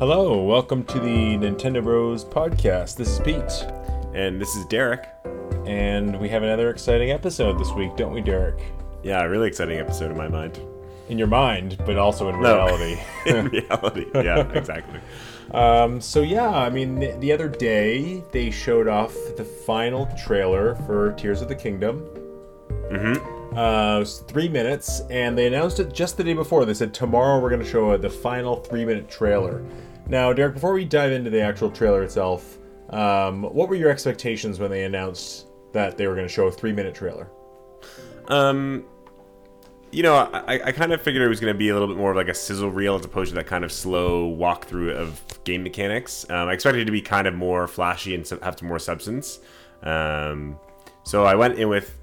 Hello, welcome to the Nintendo Bros podcast. This is Pete, And this is Derek. and we have another exciting episode this week, don't we, Derek? Yeah, a really exciting episode in my mind. In your mind, but also in No. reality. in reality. Yeah, exactly. um, so yeah, I mean, the, the other day they showed off the final trailer for Tears of the Kingdom. Mm-hmm. Uh, it was three minutes, and they announced it just the day before. They said tomorrow we're going to show the final three-minute trailer. Now, Derek, before we dive into the actual trailer itself, um, what were your expectations when they announced that they were going to show a three-minute trailer? Um, you know, I, I kind of figured it was going to be a little bit more of like a sizzle reel as opposed to that kind of slow walkthrough of game mechanics. Um, I expected it to be kind of more flashy and have some more substance. Um, so I went in with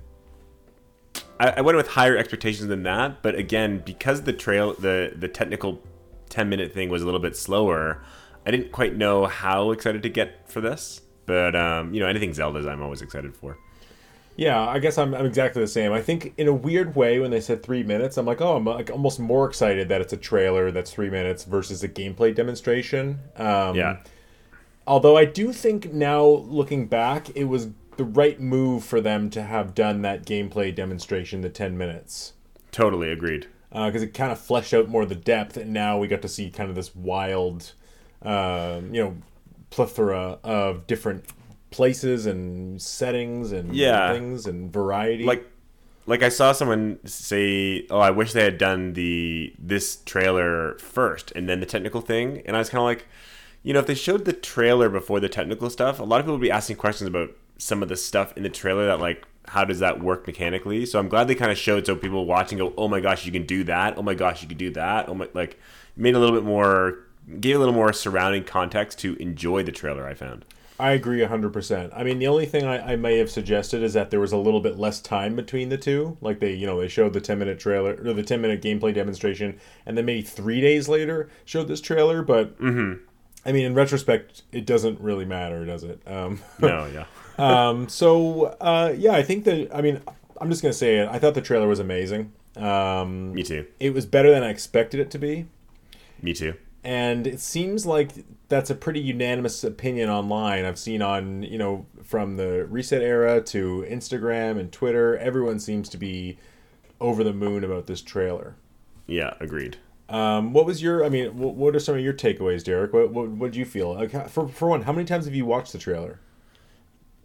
I, I went with higher expectations than that. But again, because the trail the the technical ten minute thing was a little bit slower, I didn't quite know how excited to get for this. But um, you know, anything Zelda's, I'm always excited for. Yeah, I guess I'm, I'm exactly the same. I think in a weird way, when they said three minutes, I'm like, oh, I'm like almost more excited that it's a trailer that's three minutes versus a gameplay demonstration. Um, Yeah. Although I do think now, looking back, it was the right move for them to have done that gameplay demonstration, the 10 minutes. Totally agreed. Because it kind of fleshed out more the depth, and now we got to see kind of this wild, um, you know, plethora of different places and settings and Yeah. things and variety. like like I saw someone say, "Oh, I wish they had done the this trailer first and then the technical thing." And I was kind of like, you know, if they showed the trailer before the technical stuff, a lot of people would be asking questions about some of the stuff in the trailer that like how does that work mechanically? So I'm glad they kind of showed so people watching go, "Oh my gosh, you can do that. Oh my gosh, you can do that." Oh my like made a little bit more gave a little more surrounding context to enjoy the trailer, I found. I agree 100%. I mean, the only thing I, I may have suggested is that there was a little bit less time between the two. Like they, you know, they showed the 10 minute trailer or the 10 minute gameplay demonstration and then maybe three days later showed this trailer. But mm-hmm. I mean, in retrospect, it doesn't really matter, does it? Um, No, yeah. um, so, uh, yeah, I think that, I mean, I'm just going to say it. I thought the trailer was amazing. Um, Me too. it was better than I expected it to be. Me too. and it seems like that's a pretty unanimous opinion online i've seen on you know from the ResetEra to instagram and twitter everyone seems to be over the moon about this trailer Yeah, agreed. Um, what was your i mean what, what are some of your takeaways derek what, what, what did you feel like, for, for one how many times have you watched the trailer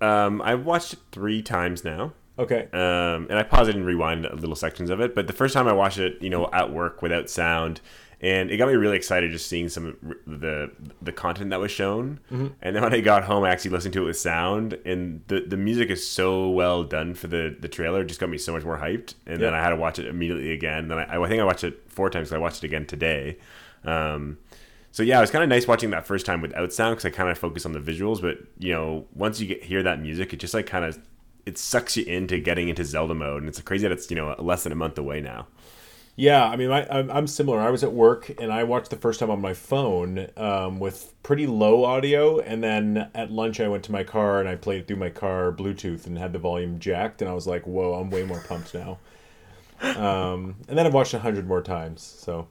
Um, I've watched it three times now. okay Um, and I paused it and rewind little sections of it. But the first time I watched it, you know, at work without sound, and it got me really excited just seeing some of the the content that was shown. And then when I got home, I actually listened to it with sound, and the the music is so well done for the the trailer. It just got me so much more hyped. And then I had to watch it immediately again. Then I, I think I watched it four times. 'cause I watched it again today. Um, so yeah, it was kind of nice watching that first time without sound because I kind of focus on the visuals. But you know, once you get hear that music, it just like kind of it sucks you into getting into Zelda mode, and it's crazy that it's you know less than a month away now. Yeah, I mean, I, I'm, I'm similar. I was at work and I watched the first time on my phone um, with pretty low audio, and then at lunch I went to my car and I played it through my car Bluetooth and had the volume jacked, and I was like, "Whoa, I'm way more pumped now." Um, and then I've watched a hundred more times, so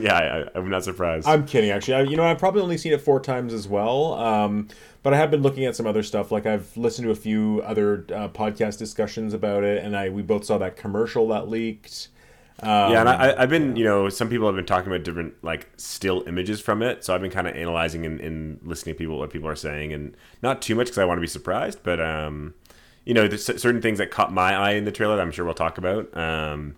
yeah, I, I'm not surprised. I'm kidding. Actually, I, you know, I've probably only seen it four times as well. Um, but I have been looking at some other stuff. Like I've listened to a few other uh, podcast discussions about it, and I we both saw that commercial that leaked. Yeah, and I, I've been, you know, some people have been talking about different like still images from it. So I've been kind of analyzing and, and listening to people what people are saying, and not too much because I want to be surprised, but um, you know, there's certain things that caught my eye in the trailer that I'm sure we'll talk about. Um,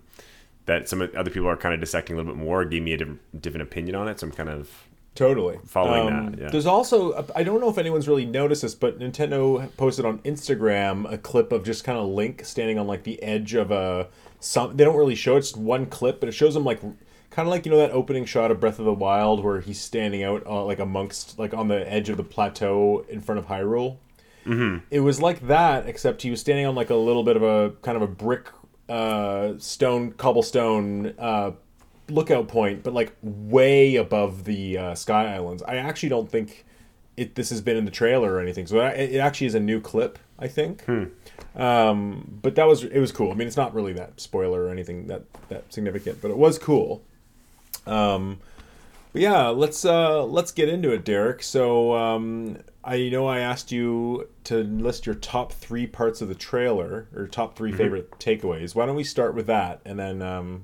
that some other people are kind of dissecting a little bit more, gave me a different different opinion on it. So I'm kind of Totally. Following Um, that, yeah. There's also, I don't know if anyone's really noticed this, but Nintendo posted on Instagram a clip of just kind of Link standing on like the edge of a. Some, they don't really show it, it's one clip, but it shows him like kind of like you know that opening shot of Breath of the Wild where he's standing out uh, like amongst like on the edge of the plateau in front of Hyrule. Mm-hmm. It was like that, except he was standing on like a little bit of a kind of a brick uh, stone cobblestone uh, lookout point, but like way above the uh, Sky Islands. I actually don't think it this has been in the trailer or anything. So it it actually is a new clip, I think. Um, but that was it was cool. I mean, it's not really that spoiler or anything that that significant, but it was cool. Um, But yeah, let's uh, let's get into it, Derek. So um, I know I asked you to list your top three parts of the trailer or top 3 favorite takeaways. Why don't we start with that and then um,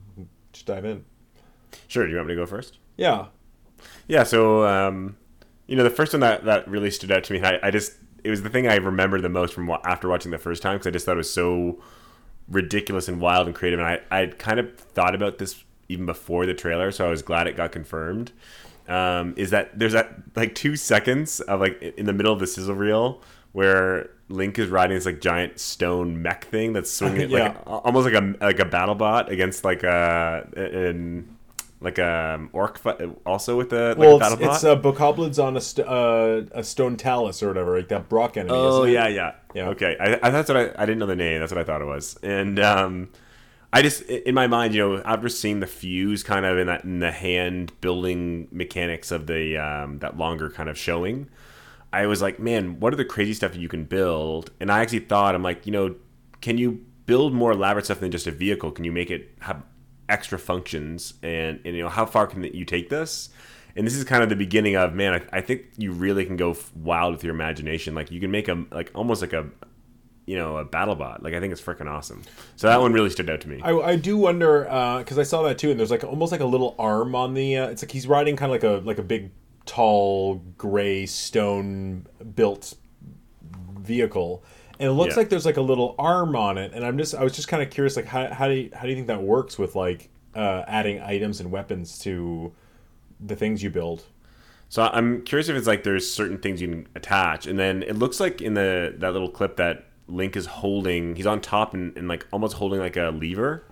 just dive in? Sure. Do you want me to go first? Yeah. Yeah. So, um, you know, the first one that, that really stood out to me, I, I just, it was the thing I remember the most from after watching the first time because I just thought it was so ridiculous and wild and creative. And I, I kind of thought about this even before the trailer, so I was glad it got confirmed. Um, is that there's that like two seconds of like in the middle of the sizzle reel where Link is riding this like giant stone mech thing that's swinging Yeah. like almost like a like a battle bot against like a in like a um, orc also with the like Well, a battle it's, it's uh, Bokoblins on a, st- uh, a stone talus or whatever, like that Brock enemy. Oh yeah, yeah, Yeah. Okay, I, I that's what I, I didn't know the name. That's what I thought it was, and um, I just in my mind, you know, after seeing the fuse kind of in that in the hand building mechanics of the um, that longer kind of showing, I was like, man, what are the crazy stuff that you can build? And I actually thought, I'm like, you know, can you build more elaborate stuff than just a vehicle? Can you make it have extra functions? And, and you know, how far can you take this? And this is kind of the beginning of man. I, I think you really can go wild with your imagination. Like you can make a like almost like a you know a battle bot. Like I think it's freaking awesome. So that one really stood out to me. I, I do wonder because I saw that too, and there's like almost like a little arm on the. Uh, it's like he's riding kind of like a like a big, tall, gray stone built vehicle, and it looks Yeah. like there's like a little arm on it. And I'm just I was just kind of curious, like how how do you, how do you think that works with like uh, adding items and weapons to the things you build? So I'm curious if it's like there's certain things you can attach, and then it looks like in the that little clip that Link is holding, he's on top and, and like almost holding like a lever.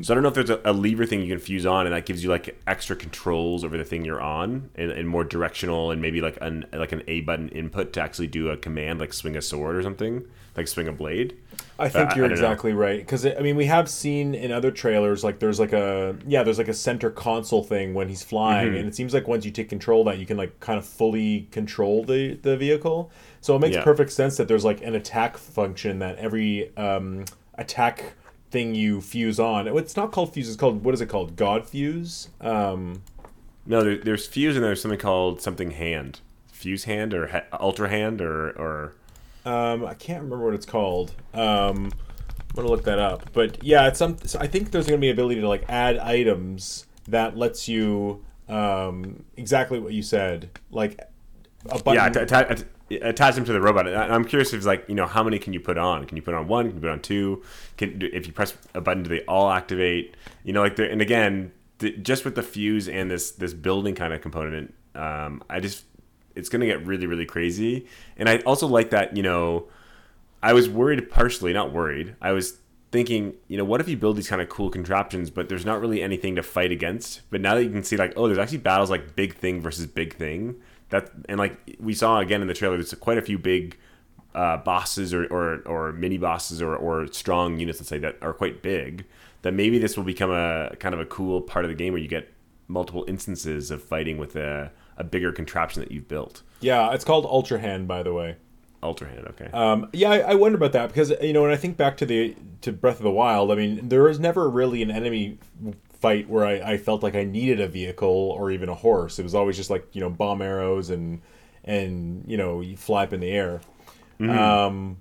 So I don't know if there's a, a lever thing you can fuse on, and that gives you like extra controls over the thing you're on, and, and more directional, and maybe like an like an A button input to actually do a command, like swing a sword or something, like swing a blade. I think I- you're I don't know. exactly right because I mean we have seen in other trailers like there's like a yeah there's like a center console thing when he's flying Mm-hmm. and it seems like once you take control of that you can like kind of fully control the the vehicle so it makes Yeah. perfect sense that there's like an attack function that every um, attack thing you fuse on it's not called fuse it's called what is it called God fuse um, No, there, there's fuse, and there's something called something hand, fuse hand or he, ultra hand or or Um, I can't remember what it's called. Um, I'm gonna look that up. But yeah, it's some. So I think there's gonna be ability to like add items that lets you um, exactly what you said, like a button. yeah, atta- atta- attach them to the robot. I'm curious if like you know how many can you put on? Can you put on one? Can you put on two? Can if you press a button, do they all activate? You know, like and again, th- just with the fuse and this this building kind of component, um, I just it's gonna get really really crazy. And I also like that you know, I was worried partially, not worried. I was thinking, you know, what if you build these kind of cool contraptions, but there's not really anything to fight against. But now that you can see, like, oh, there's actually battles like big thing versus big thing. That and like we saw again in the trailer, there's quite a few big uh, bosses or, or or mini bosses or or strong units, let's say, that are quite big. That maybe this will become a kind of a cool part of the game where you get multiple instances of fighting with a, a bigger contraption that you've built. yeah, it's called Ultra Hand, by the way. Ultra hand, okay. Um, yeah, I, I wonder about that because you know when I think back to the to Breath of the Wild, I mean there was never really an enemy fight where I, I felt like I needed a vehicle or even a horse. It was always just like you know bomb arrows and and you know you fly up in the air. Um,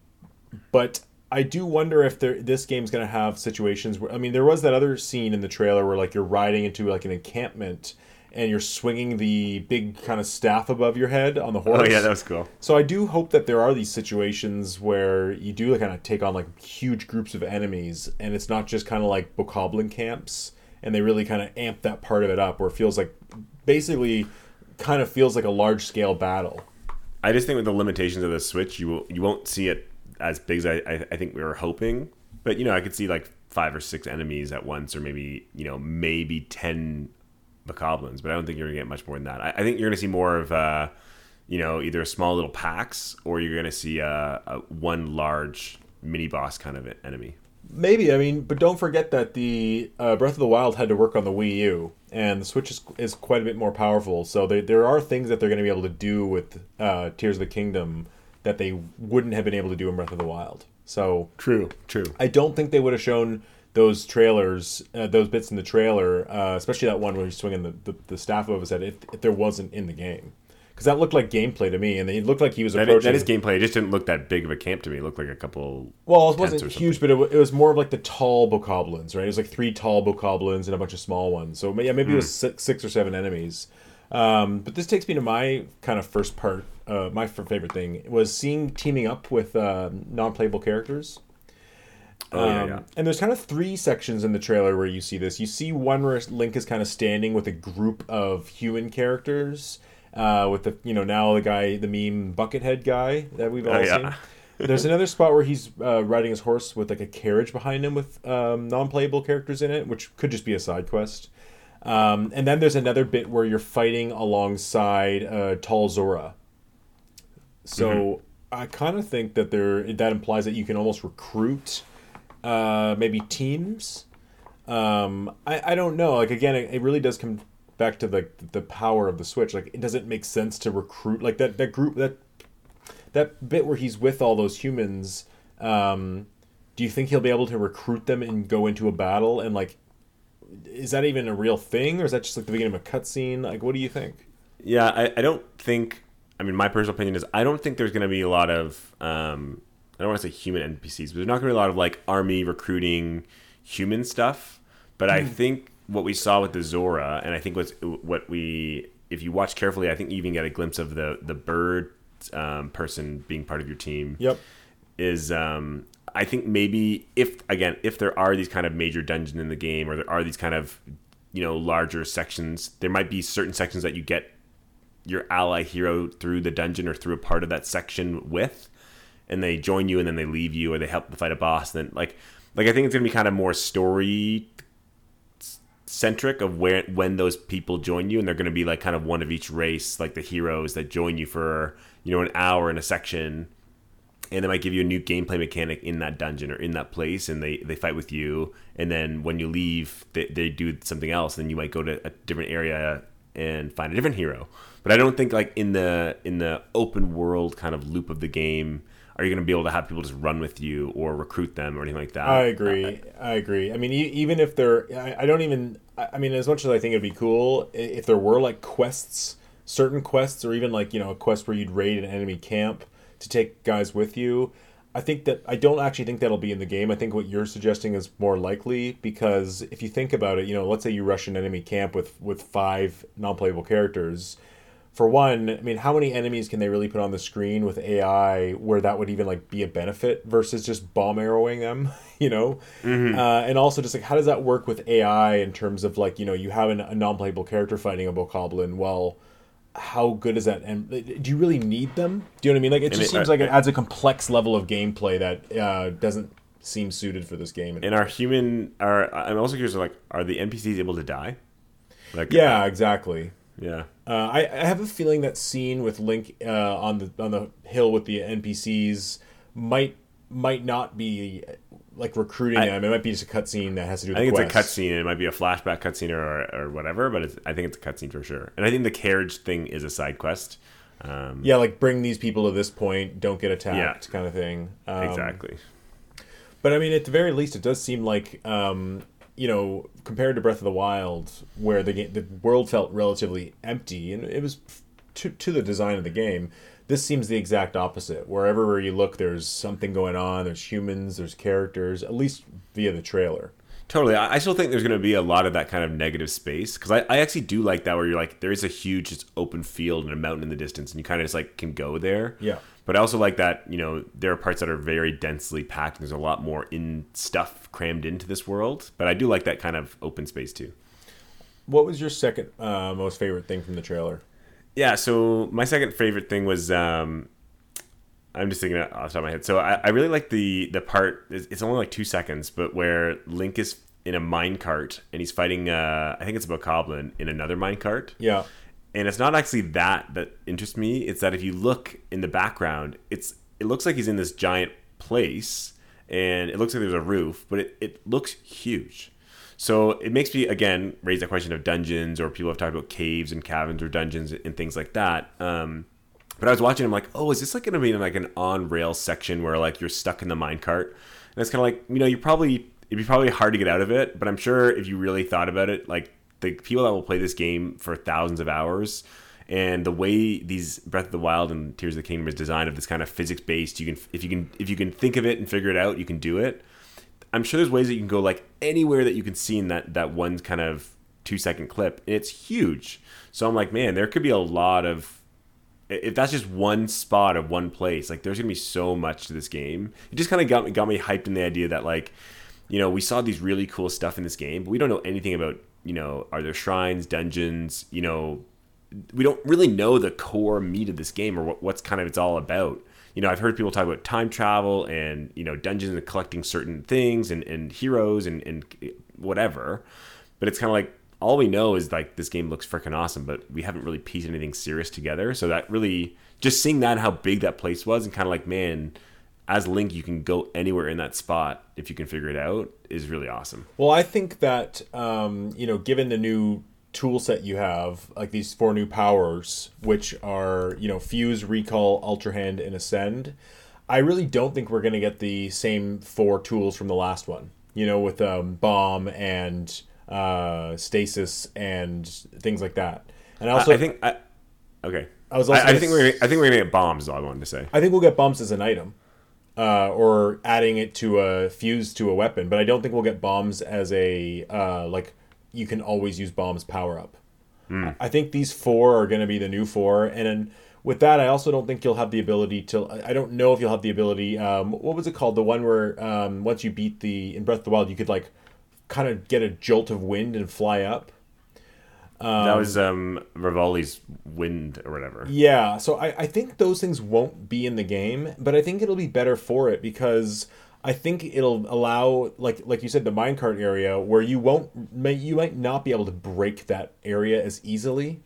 but I do wonder if there, this game's going to have situations where I mean there was that other scene in the trailer where like you're riding into like an encampment and you're swinging the big kind of staff above your head on the oh, horse. oh yeah, that was cool. So I do hope that there are these situations where you do kind of take on like huge groups of enemies, and it's not just kind of like bokoblin camps, and they really kind of amp that part of it up, where it feels like basically kind of feels like a large scale battle. I just think with the limitations of the Switch, you will, you won't see it as big as I, I, think we were hoping. But you know, I could see like five or six enemies at once, or maybe you know maybe ten bokoblins. But I don't think you're gonna get much more than that. I, I think you're gonna see more of uh, you know either small little packs, or you're gonna see uh, a one large mini boss kind of enemy. Maybe I mean, but don't forget that the uh, Breath of the Wild had to work on the Wii U, and the Switch is, is quite a bit more powerful. So they, there are things that they're going to be able to do with uh, Tears of the Kingdom that they wouldn't have been able to do in Breath of the Wild. So True, true. I don't think they would have shown those trailers, uh, those bits in the trailer, uh, especially that one where he's swinging the, the, the staff over his head, if, if there wasn't in the game. Because that looked like gameplay to me, and it looked like he was That, approaching. that is gameplay. It just didn't look that big of a camp to me. It looked like a couple. well, it wasn't huge, but it, wa- it was more of like the tall bokoblins, right? It was like three tall bokoblins and a bunch of small ones. So yeah, maybe it was Hmm. six, six or seven enemies. Um, but this takes me to my kind of first part. Uh, my favorite thing was seeing teaming up with uh, non-playable characters. Oh yeah, Um, yeah. And there's kind of three sections in the trailer where you see this. You see one where Link is kind of standing with a group of human characters, uh, with the you know now the guy, the meme Buckethead guy that we've all Oh, yeah. seen. There's another spot where he's uh, riding his horse with like a carriage behind him with um, non-playable characters in it, which could just be a side quest. Um, and then there's another bit where you're fighting alongside uh, Tall Zora. So Mm-hmm. I kind of think that there that implies that you can almost recruit uh, maybe teams. Um, I, I don't know. Like again, it, it really does come back to the the power of the Switch. Like it doesn't make sense to recruit like that that group that that bit where he's with all those humans. Um, do you think he'll be able to recruit them and go into a battle and like? Is that even a real thing, or is that just like the beginning of a cutscene? Like, what do you think? Yeah, I, I don't think. I mean, my personal opinion is I don't think there's going to be a lot of. Um, I don't want to say human NPCs, but there's not going to be a lot of like army recruiting human stuff. But I think what we saw with the Zora, and I think what's what we, if you watch carefully, I think you even get a glimpse of the the bird um, person being part of your team Yep. is um, I think maybe if again if there are these kind of major dungeons in the game or there are these kind of you know larger sections, there might be certain sections that you get your ally hero through the dungeon or through a part of that section with, and they join you and then they leave you or they help to fight a boss. And then like like I think it's gonna be kind of more story centric of where when those people join you and they're going to be like kind of one of each race like the heroes that join you for you know an hour in a section and they might give you a new gameplay mechanic in that dungeon or in that place and they they fight with you and then when you leave they, they do something else and then you might go to a different area and find a different hero but i don't think like in the in the open world kind of loop of the game are you going to be able to have people just run with you or recruit them or anything like that I agree. I agree. I mean, even if there, I, don't even. I mean, as much as I think it'd be cool if there were like quests, certain quests, or even like you know a quest where you'd raid an enemy camp to take guys with you. I think that I don't actually think that'll be in the game. I think what you're suggesting is more likely because if you think about it, you know, let's say you rush an enemy camp with with five non-playable characters. For one, I mean, how many enemies can they really put on the screen with AI where that would even like be a benefit versus just bomb arrowing them, you know? Mm-hmm. Uh, and also, just like how does that work with AI in terms of like you know you have an, a non-playable character fighting a bokoblin? Well, how good is that? And do you really need them? Do you know what I mean? Like it just seems like it adds a complex level of gameplay that uh, doesn't seem suited for this game. and our human are i'm also curious like are the npcs able to die like yeah, exactly. yeah Uh, I, I have a feeling that scene with Link uh, on the on the hill with the NPCs might might not be like recruiting I- them. It might be just a cutscene that has to do with I think it's a cutscene. It might be a flashback cutscene or, or whatever, but it's, I think it's a cutscene for sure. And I think the carriage thing is a side quest. Um, Yeah, like bring these people to this point, don't get attacked, Yeah. kind of thing. Um, exactly. But I mean, at the very least, it does seem like um, you know, compared to Breath of the Wild, where the game, the world felt relatively empty, and it was to to the design of the game. This seems the exact opposite. Wherever you look, there's something going on. There's humans. There's characters. At least via the trailer. Totally. I still think there's going to be a lot of that kind of negative space because I, I actually do like that where you're like, there is a huge just open field and a mountain in the distance and you kind of just like can go there. Yeah. But I also like that, you know, there are parts that are very densely packed. And there's a lot more in stuff crammed into this world. But I do like that kind of open space too. What was your second uh, most favorite thing from the trailer? Yeah, so my second favorite thing was um, I'm just thinking off the top of my head. So I, I really like the the part. It's only like two seconds, but where Link is in a minecart and he's fighting. Uh, I think it's a bokoblin in another minecart. Yeah. And it's not actually that that interests me. It's that if you look in the background, it's it looks like he's in this giant place, and it looks like there's a roof, but it, it looks huge. So it makes me again raise the question of dungeons, or people have talked about caves and caverns or dungeons and things like that. Um, but I was watching, I'm like, oh, is this like going to be like an on rail section where like you're stuck in the minecart? And it's kind of like, you know, you probably it'd be probably hard to get out of it. But I'm sure if you really thought about it, like the people that will play this game for thousands of hours, and the way these Breath of the Wild and Tears of the Kingdom is designed of this kind of physics based, you can if you can if you can think of it and figure it out, you can do it. I'm sure there's ways that you can go like anywhere that you can see in that that one kind of two second clip. And it's huge. So I'm like, man, there could be a lot of if that's just one spot of one place, like there's gonna be so much to this game. It just kind of got me got me hyped in the idea that like, you know, we saw these really cool stuff in this game, but we don't know anything about you know, are there shrines, dungeons, you know, we don't really know the core meat of this game or what, what's kind of it's all about. You know, I've heard people talk about time travel and you know dungeons and collecting certain things and, and heroes and, and whatever, but it's kind of like all we know is like this game looks freaking awesome, but we haven't really pieced anything serious together. So that really just seeing that how big that place was and kind of like man, as Link you can go anywhere in that spot if you can figure it out is really awesome. Well, I think that um, you know, given the new tool set you have, like these four new powers, which are you know fuse, recall, ultra hand, and ascend. I really don't think we're going to get the same four tools from the last one. You know, with um, bomb and uh, stasis and things like that. And also, I, I think I, okay. I was. I, Also I think we're I think we're gonna get bombs. Is all I wanted to say. I think we'll get bombs as an item, uh, or adding it to a fuse to a weapon. But I don't think we'll get bombs as a uh, like you can always use bombs power up. I think these four are going to be the new four, and then with that, I also don't think you'll have the ability to. I don't know if you'll have the ability. Um, what was it called? The one where um, once you beat the in Breath of the Wild, you could like kind of get a jolt of wind and fly up. that was um Revali's wind or whatever. Yeah, so I, I think those things won't be in the game, but I think it'll be better for it because I think it'll allow like like you said the minecart area where you won't may you might not be able to break that area as easily.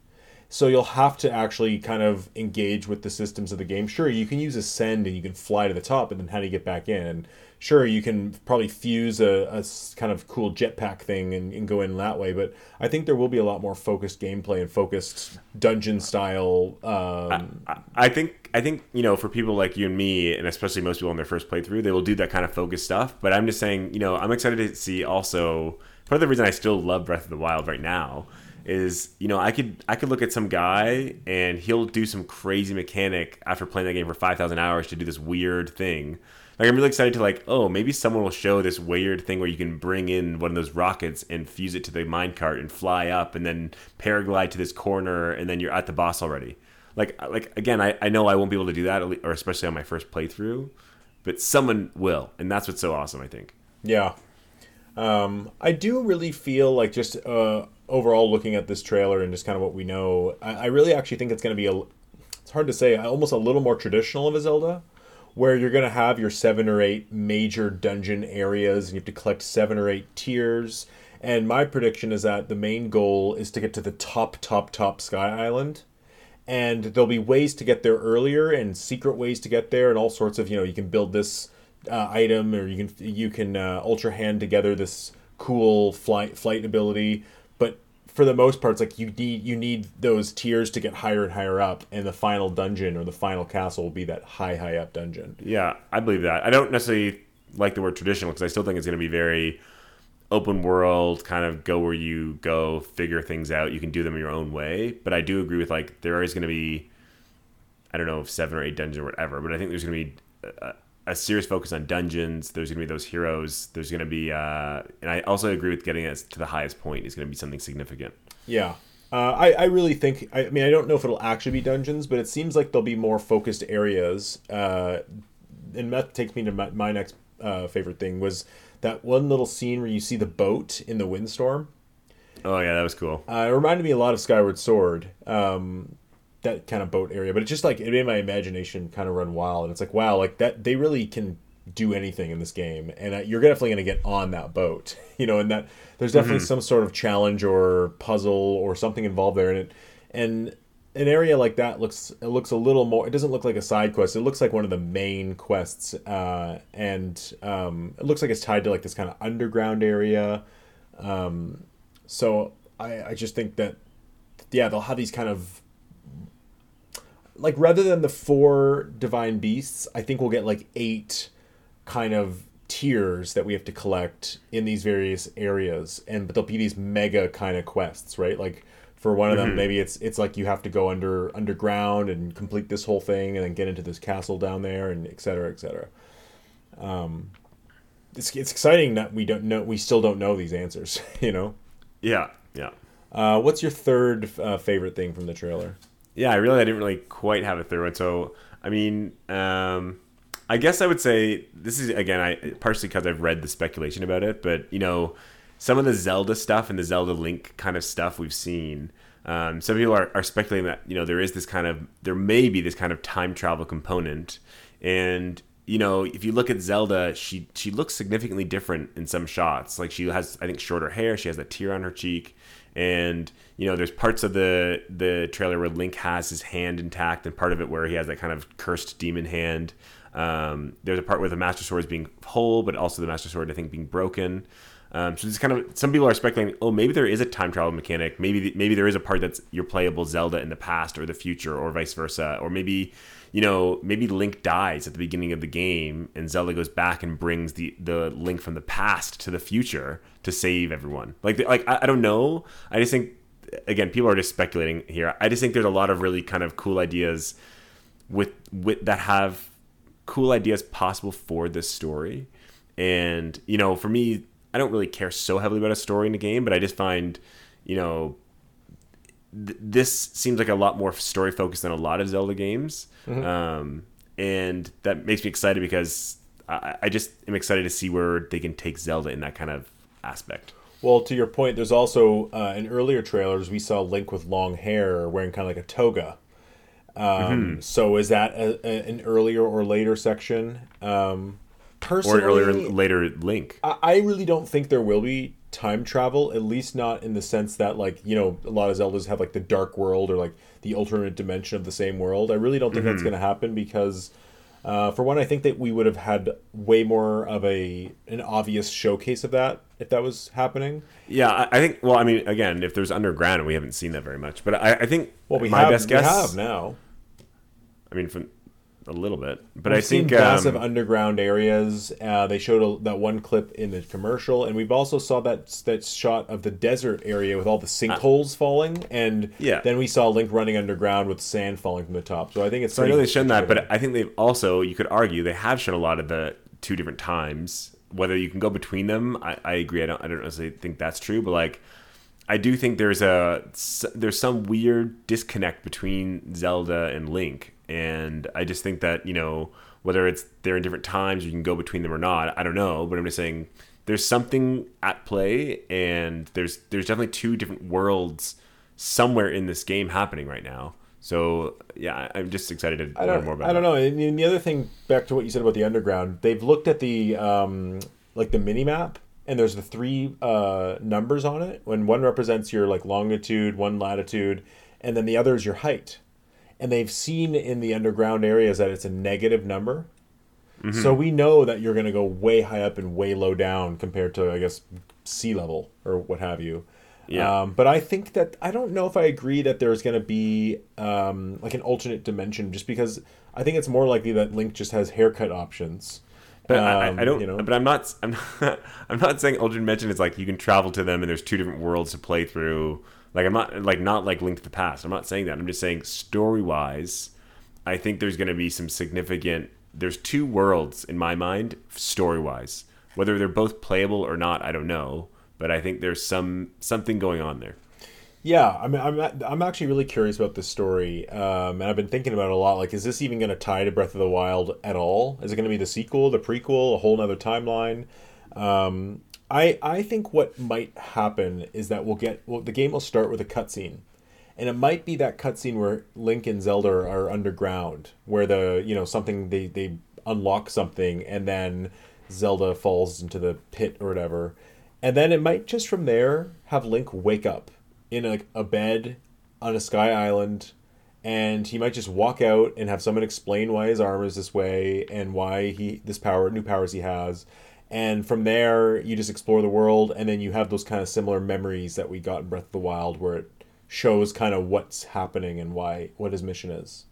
So you'll have to actually kind of engage with the systems of the game. Sure, you can use ascend and you can fly to the top, and then how do you get back in? And sure, you can probably fuse a kind of cool jetpack thing and, and go in that way. But I think there will be a lot more focused gameplay and focused dungeon style. Um, I- I think I think you know for people like you and me, and especially most people on their first playthrough, they will do that kind of focused stuff. But I'm just saying, you know, I'm excited to see also part of the reason I still love Breath of the Wild right now is you know I could I could look at some guy and he'll do some crazy mechanic after playing that game for five thousand hours to do this weird thing. Like I'm really excited to like oh maybe someone will show this weird thing where you can bring in one of those rockets and fuse it to the minecart and fly up and then paraglide to this corner and then you're at the boss already like like again I, I know i won't be able to do that or especially on my first playthrough but someone will and that's what's so awesome i think Yeah. Um, I do really feel like just uh, overall looking at this trailer and just kind of what we know, I, I really actually think it's going to be a. It's hard to say, almost a little more traditional of a Zelda, where you're going to have your seven or eight major dungeon areas and you have to collect seven or eight tiers. And my prediction is that the main goal is to get to the top, top, top Sky Island and there'll be ways to get there earlier and secret ways to get there and all sorts of you know you can build this uh, item or you can you can uh, ultra hand together this cool flight flight ability for the most part it's like you need you need those tiers to get higher and higher up and the final dungeon or the final castle will be that high high up dungeon. Yeah i believe that. I don't necessarily like the word traditional because i still think it's going to be very open world kind of go where you go figure things out. You can do them your own way but i do agree with like there is going to be i don't know seven or eight dungeons or whatever but i think there's going to be a serious focus on dungeons there's going to be those heroes there's going to be uh and i also agree with getting us to the highest point is going to be something significant Yeah. Uh, I, I really think, I mean, I don't know if it'll actually be dungeons, but it seems like there'll be more focused areas. Uh, and that takes me to my, my next uh, favorite thing was that one little scene where you see the boat in the windstorm. oh yeah that was cool Uh, it reminded me a lot of Skyward Sword, um, that kind of boat area. But it just like it made my imagination kind of run wild, and it's like wow, like that they really can do anything in this game, and uh, you're definitely going to get on that boat, you know, and that there's definitely some sort of challenge or puzzle or something involved there, and it and an area like that looks it looks a little more. It doesn't look like a side quest. It looks like one of the main quests, uh, and um, it looks like it's tied to like this kind of underground area. Um, so I, I just think that yeah they'll have these kind of like rather than the four divine beasts i think we'll get like eight kind of tiers that we have to collect in these various areas, and but there'll be these mega kind of quests, right? Like for one of them, maybe it's it's like you have to go under underground and complete this whole thing, and then get into this castle down there, and et cetera, et cetera. Um, it's it's exciting that we don't know we still don't know these answers, you know. Yeah, yeah. Uh, what's your third uh, favorite thing from the trailer? Yeah, I really I didn't really quite have a third one. So I mean, um, I guess I would say this is again, I partially because I've read the speculation about it, but you know, some of the Zelda stuff and the Zelda Link kind of stuff we've seen. Um, some people are, are speculating that you know there is this kind of there may be this kind of time travel component, and you know if you look at Zelda, she she looks significantly different in some shots. Like she has I think shorter hair, she has a tear on her cheek, and you know there's parts of the the trailer where Link has his hand intact, and part of it where he has that kind of cursed demon hand. Um, there's a part where the Master Sword is being whole, but also the Master Sword I think being broken. Um, so it's kind of some people are speculating. Oh, maybe there is a time travel mechanic. Maybe maybe there is a part that's your playable Zelda in the past or the future, or vice versa. Or maybe you know maybe Link dies at the beginning of the game, and Zelda goes back and brings the the Link from the past to the future to save everyone. Like like I, I don't know. I just think again people are just speculating here. I just think there's a lot of really kind of cool ideas with with that have cool ideas possible for this story. And you know, for me, I don't really care so heavily about a story in a game, but I just find, you know, th- this seems like a lot more story focused than a lot of Zelda games, um, and that makes me excited because I, I just am excited to see where they can take Zelda in that kind of aspect. Well, to your point, there's also uh, in earlier trailers we saw Link with long hair wearing kind of like a toga. Um, So is that a, a, an earlier or later section? Um, Or personally, an earlier, later Link. I, I really don't think there will be time travel. At least not in the sense that like you know a lot of Zeldas have like the dark world or like the alternate dimension of the same world. I really don't think that's going to happen because. Uh, for one, I think that we would have had way more of a an obvious showcase of that if that was happening. Yeah, I, I think. Well, I mean, again, if there's underground, we haven't seen that very much. But I, I think Well, we my have, best guess. we have now. I mean, from a little bit, but We've I think seen massive um, underground areas. Uh, they showed a, that one clip in the commercial, and we've also saw that that shot of the desert area with all the sinkholes falling, and Uh, Yeah. then we saw Link running underground with sand falling from the top. So I think it's. So I know they've shown that, but I think they've also, you could argue, they have shown a lot of the two different times. Whether you can go between them, I, I agree. I don't, I don't necessarily think that's true, but like, I do think there's a there's some weird disconnect between Zelda and Link, and I just think that you know whether it's they're in different times, you can go between them or not. I don't know, but I'm just saying there's something at play, and there's there's definitely two different worlds somewhere in this game happening right now. So yeah, I'm just excited to learn more about. I don't it. know. And the- the other thing, back to what you said about the underground, they've looked at the um, like the mini map, and there's the three uh, numbers on it. When one represents your like longitude, one latitude, and then the other is your height. And they've seen in the underground areas that it's a negative number. Mm-hmm. So we know that you're going to go way high up and way low down compared to, I guess, sea level or what have you. Yeah. Um, but I think that I don't know if I agree that there's going to be um, like an alternate dimension, just because I think it's more likely that Link just has haircut options. But I, Um, I don't. you know. But I'm not. I'm not. I'm not saying Ultimate Dimension is like you can travel to them and there's two different worlds to play through. Like I'm not like not like Link to the Past. I'm not saying that. I'm just saying story wise, I think there's going to be some significant. There's two worlds in my mind, story wise. Whether they're both playable or not, I don't know. But I think there's some something going on there. Yeah, I mean, I'm I'm actually really curious about this story, um, and I've been thinking about it a lot. Like, is this even going to tie to Breath of the Wild at all? Is it going to be the sequel, the prequel, a whole nother timeline? Um, I I think what might happen is that we'll get well, the game will start with a cutscene, and it might be that cutscene where Link and Zelda are underground, where the you know something they they unlock something, and then Zelda falls into the pit or whatever, and then it might just from there have Link wake up in a, a bed on a sky island and he might just walk out and have someone explain why his arm is this way and why he this power new powers he has and from there you just explore the world and then you have those kind of similar memories that we got in breath of the wild where it shows kind of what's happening and why what his mission is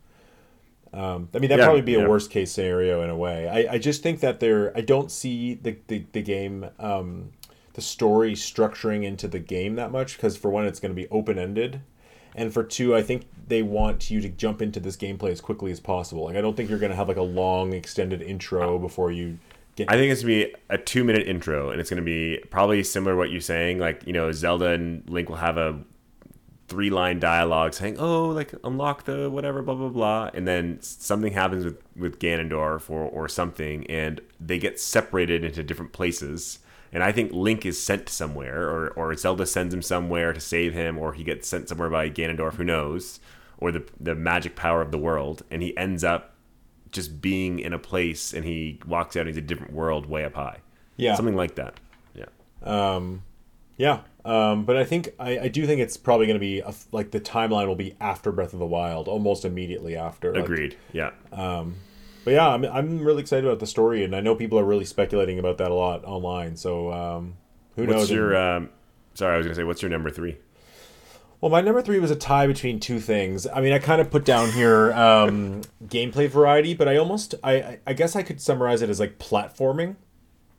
Um, I mean, that'd Yeah, probably be a worst case scenario in a way. I, I just think that there, I don't see the, the, the game, um, the story structuring into the game that much because for one, it's going to be open ended. And for two, I think they want you to jump into this gameplay as quickly as possible. Like, I don't think you're going to have like a long extended intro before you. I think it's gonna be a two minute intro, and it's gonna be probably similar to what you're saying. Like you know, Zelda and Link will have a three line dialogue saying, "Oh, like unlock the whatever, blah blah blah," and then something happens with with Ganondorf or or something, and they get separated into different places. And I think Link is sent somewhere, or or Zelda sends him somewhere to save him, or he gets sent somewhere by Ganondorf, who knows, or the the magic power of the world, and he ends up just being in a place, and he walks out into a different world way up high. Yeah. something like that. Yeah. Um, yeah, um, but I think I, I do think it's probably going to be a, like the timeline will be after Breath of the Wild, almost immediately after. Like, Agreed. Yeah. But yeah, I'm I'm really excited about the story, and I know people are really speculating about that a lot online. So um, who What's knows? your? Um, sorry, I was gonna say, what's your number three? Well, my number three was a tie between two things. I mean, I kind of put down here um, gameplay variety, but I almost, I, I- guess I could summarize it as like platforming,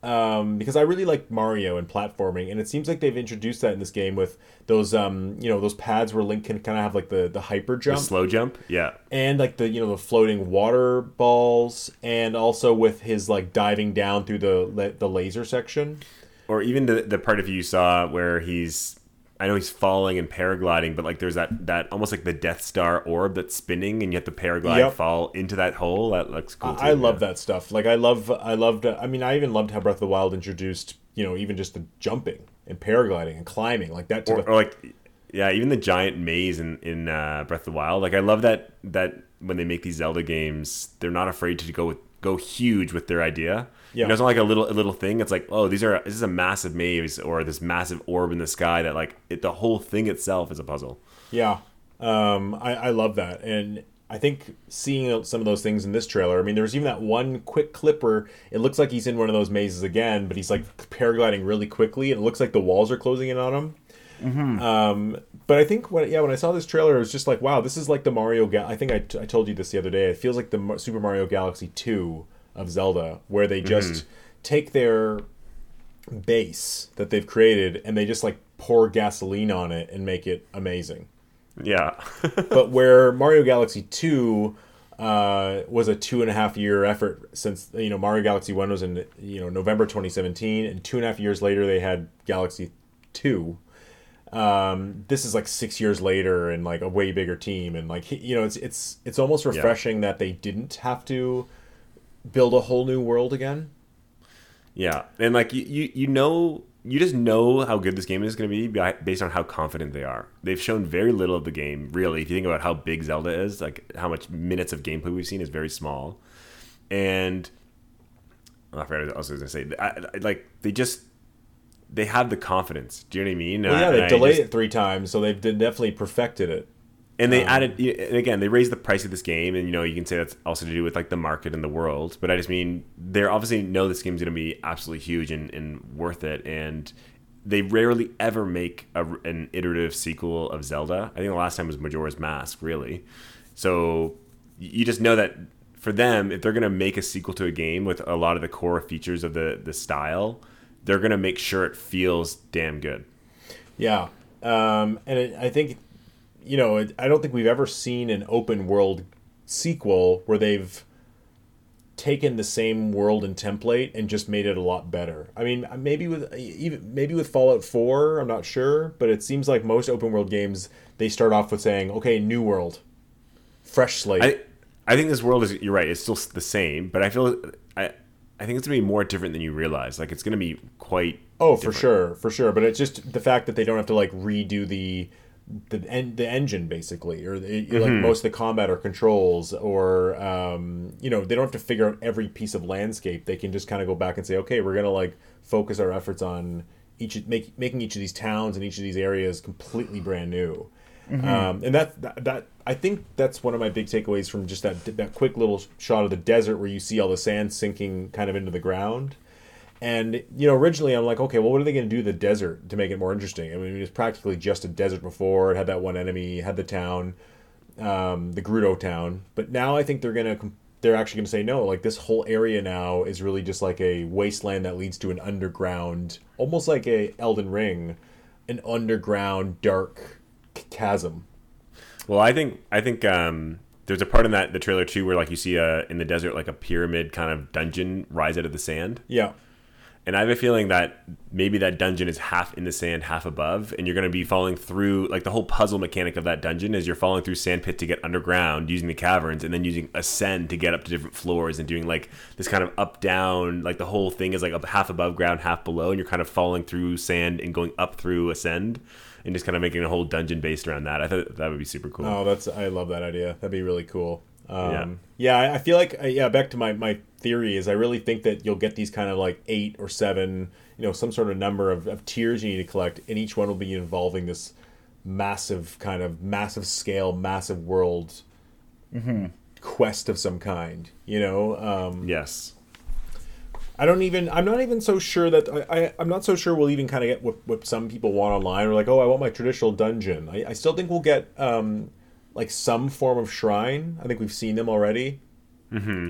um, because I really like Mario and platforming, and it seems like they've introduced that in this game with those, um, you know, those pads where Link can kind of have like the the hyper jump, the Slow jump. Yeah. and like the you know the floating water balls, and also with his like diving down through the the laser section. Or even the the part of you saw where he's. I know he's falling and paragliding, but like there's that that almost like the Death Star orb that's spinning, and you have to paraglide Yep. fall into that hole. That looks cool. Too, I love yeah. that stuff. Like I love, I loved. I mean, I even loved how Breath of the Wild introduced, you know, even just the jumping and paragliding and climbing like that. Or, the, or like yeah even the giant maze in in uh, breath of the wild like i love that that when they make these zelda games they're not afraid to go with go huge with their idea Yeah. you know, it's not like a little a little thing it's like oh these are this is a massive maze or this massive orb in the sky that like it, the whole thing itself is a puzzle yeah, um, I, I love that, and I think seeing some of those things in this trailer. I mean, there was even that one quick clipper. it looks like he's in one of those mazes again, but he's like paragliding really quickly, and it looks like the walls are closing in on him. Um, but I think when yeah, when I saw this trailer, it was just like, wow, this is like the Mario. Ga- I think I, t- I told you this the other day. It feels like the Mar- Super Mario Galaxy Two of Zelda, where they just take their base that they've created and they just like pour gasoline on it and make it amazing. yeah But where Mario Galaxy Two uh, was a two and a half year effort since you know Mario Galaxy One was in you know November 2017, and two and a half years later they had Galaxy Two. Um, this is like six years later and like a way bigger team, and like you know it's it's it's almost refreshing that they didn't have to build a whole new world again. yeah and like you, you you know you just know how good this game is going to be based on how confident they are they've shown very little of the game really if you think about how big zelda is like how much minutes of gameplay we've seen is very small and oh, I forgot what else I was gonna say. I, I- like they just they have the confidence. Do you know what I mean? Well, yeah, they delayed just- it three times, so they've definitely perfected it. And they added and again they raised the price of this game and you know you can say that's also to do with like the market and the world but i just mean they're obviously know this game's going to be absolutely huge and, and worth it and they rarely ever make a, an iterative sequel of zelda. I think the last time was majora's mask really. So you just know that for them if they're going to make a sequel to a game with a lot of the core features of the the style they're going to make sure it feels damn good. Yeah, um, and it, I think, you know, it, I don't think we've ever seen an open world sequel where they've taken the same world and template and just made it a lot better. I mean, maybe with even maybe with Fallout 4, I'm not sure, but it seems like most open world games they start off with saying, "Okay, new world, fresh slate." I I think this world is you're right. It's still the same, but I feel I I think it's gonna be more different than you realize. Like it's gonna be quite. Oh, for sure, for sure. But it's just the fact that they don't have to like redo the the en- the engine basically, or the, like most of the combat or controls, or um, you know they don't have to figure out every piece of landscape. They can just kind of go back and say, okay, we're gonna like focus our efforts on each make, making each of these towns and each of these areas completely brand new. Um, and that, that that I think that's one of my big takeaways from just that that quick little shot of the desert where you see all the sand sinking kind of into the ground. And you know, originally I'm like, okay, well, what are they going to do to the desert to make it more interesting? I mean, it was practically just a desert before. It had that one enemy, had the town. um, the Gerudo town. But now I think they're gonna they're actually gonna say no. Like this whole area now is really just like a wasteland that leads to an underground, almost like a Elden Ring, an underground dark chasm. Well, I think I think um, there's a part in that the trailer too where like you see a in the desert like a pyramid kind of dungeon rise out of the sand. Yeah. And I have a feeling that maybe that dungeon is half in the sand, half above, and you're going to be falling through like the whole puzzle mechanic of that dungeon is you're falling through sandpit to get underground using the caverns, and then using ascend to get up to different floors and doing like this kind of up down. Like the whole thing is like half above ground, half below, and you're kind of falling through sand and going up through ascend, and just kind of making a whole dungeon based around that. I thought that would be super cool. Oh, that's I love that idea. That'd be really cool. Um, yeah. yeah, I feel like yeah. Back to my my theory is I really think that you'll get these kind of like eight or seven, you know, some sort of number of, of tears you need to collect, and each one will be involving this massive kind of massive scale, massive world quest of some kind. You know, um, Yes. I don't even. I'm not even so sure that I. I I'm not so sure we'll even kind of get what, what some people want online. Or like, oh, I want my traditional dungeon. I, I still think we'll get um, like some form of shrine. I think we've seen them already. Mm-hmm.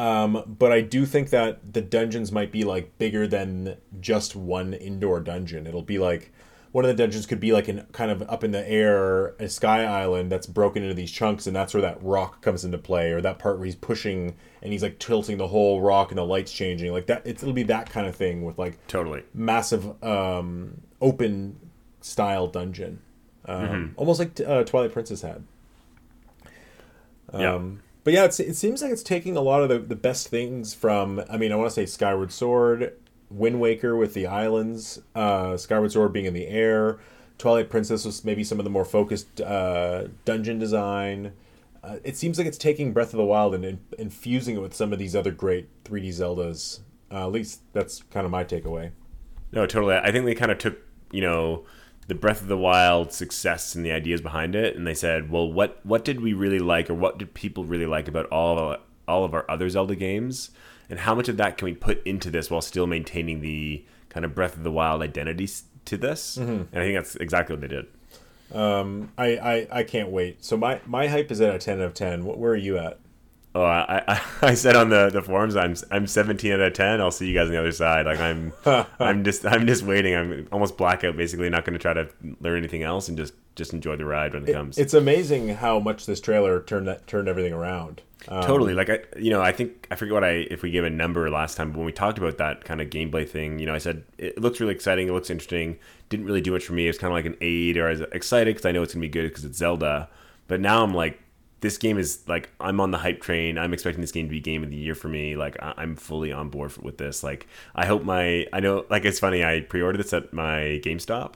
Um, but I do think that the dungeons might be like bigger than just one indoor dungeon. It'll be like one of the dungeons could be like in kind of up in the air, a sky island that's broken into these chunks, and that's where that rock comes into play, or that part where he's pushing and he's like tilting the whole rock and the lights changing, like that. It's, it'll be that kind of thing with like Totally. massive um, open style dungeon, um, almost like uh, Twilight Princess had. Yeah. Um, but yeah, it's, it seems like it's taking a lot of the, the best things from. I mean, I want to say Skyward Sword, Wind Waker with the islands, uh, Skyward Sword being in the air, Twilight Princess was maybe some of the more focused uh, dungeon design. Uh, it seems like it's taking Breath of the Wild and in, infusing it with some of these other great 3D Zeldas. Uh, at least that's kind of my takeaway. No, totally. I think they kind of took, you know, the Breath of the Wild success and the ideas behind it, and they said, well, what what did we really like, or what did people really like about all of, all of our other Zelda games, and how much of that can we put into this while still maintaining the kind of Breath of the Wild identity to this? And I think that's exactly what they did. Um, I, I, I can't wait. So my, my hype is at a 10 out of 10. Where are you at? Oh, I, I, I said on the, the forums, I'm I'm 17 out of 10. I'll see you guys on the other side. Like I'm I'm just I'm just waiting. I'm almost blackout. Basically, not going to try to learn anything else and just just enjoy the ride when it, comes. It's amazing how much this trailer turned that turned everything around. Um, totally. Like I, you know, I think I forget what I if we gave a number last time, but when we talked about that kind of gameplay thing, you know, I said it looks really exciting. It looks interesting. Didn't really do much for me. It's kind of like an aid, or I was excited because I know it's gonna be good because it's Zelda. But now I'm like, this game is like I'm on the hype train. I'm expecting this game to be game of the year for me. Like I- I'm fully on board with this. Like I hope my I know like it's funny. I pre-ordered this at my GameStop,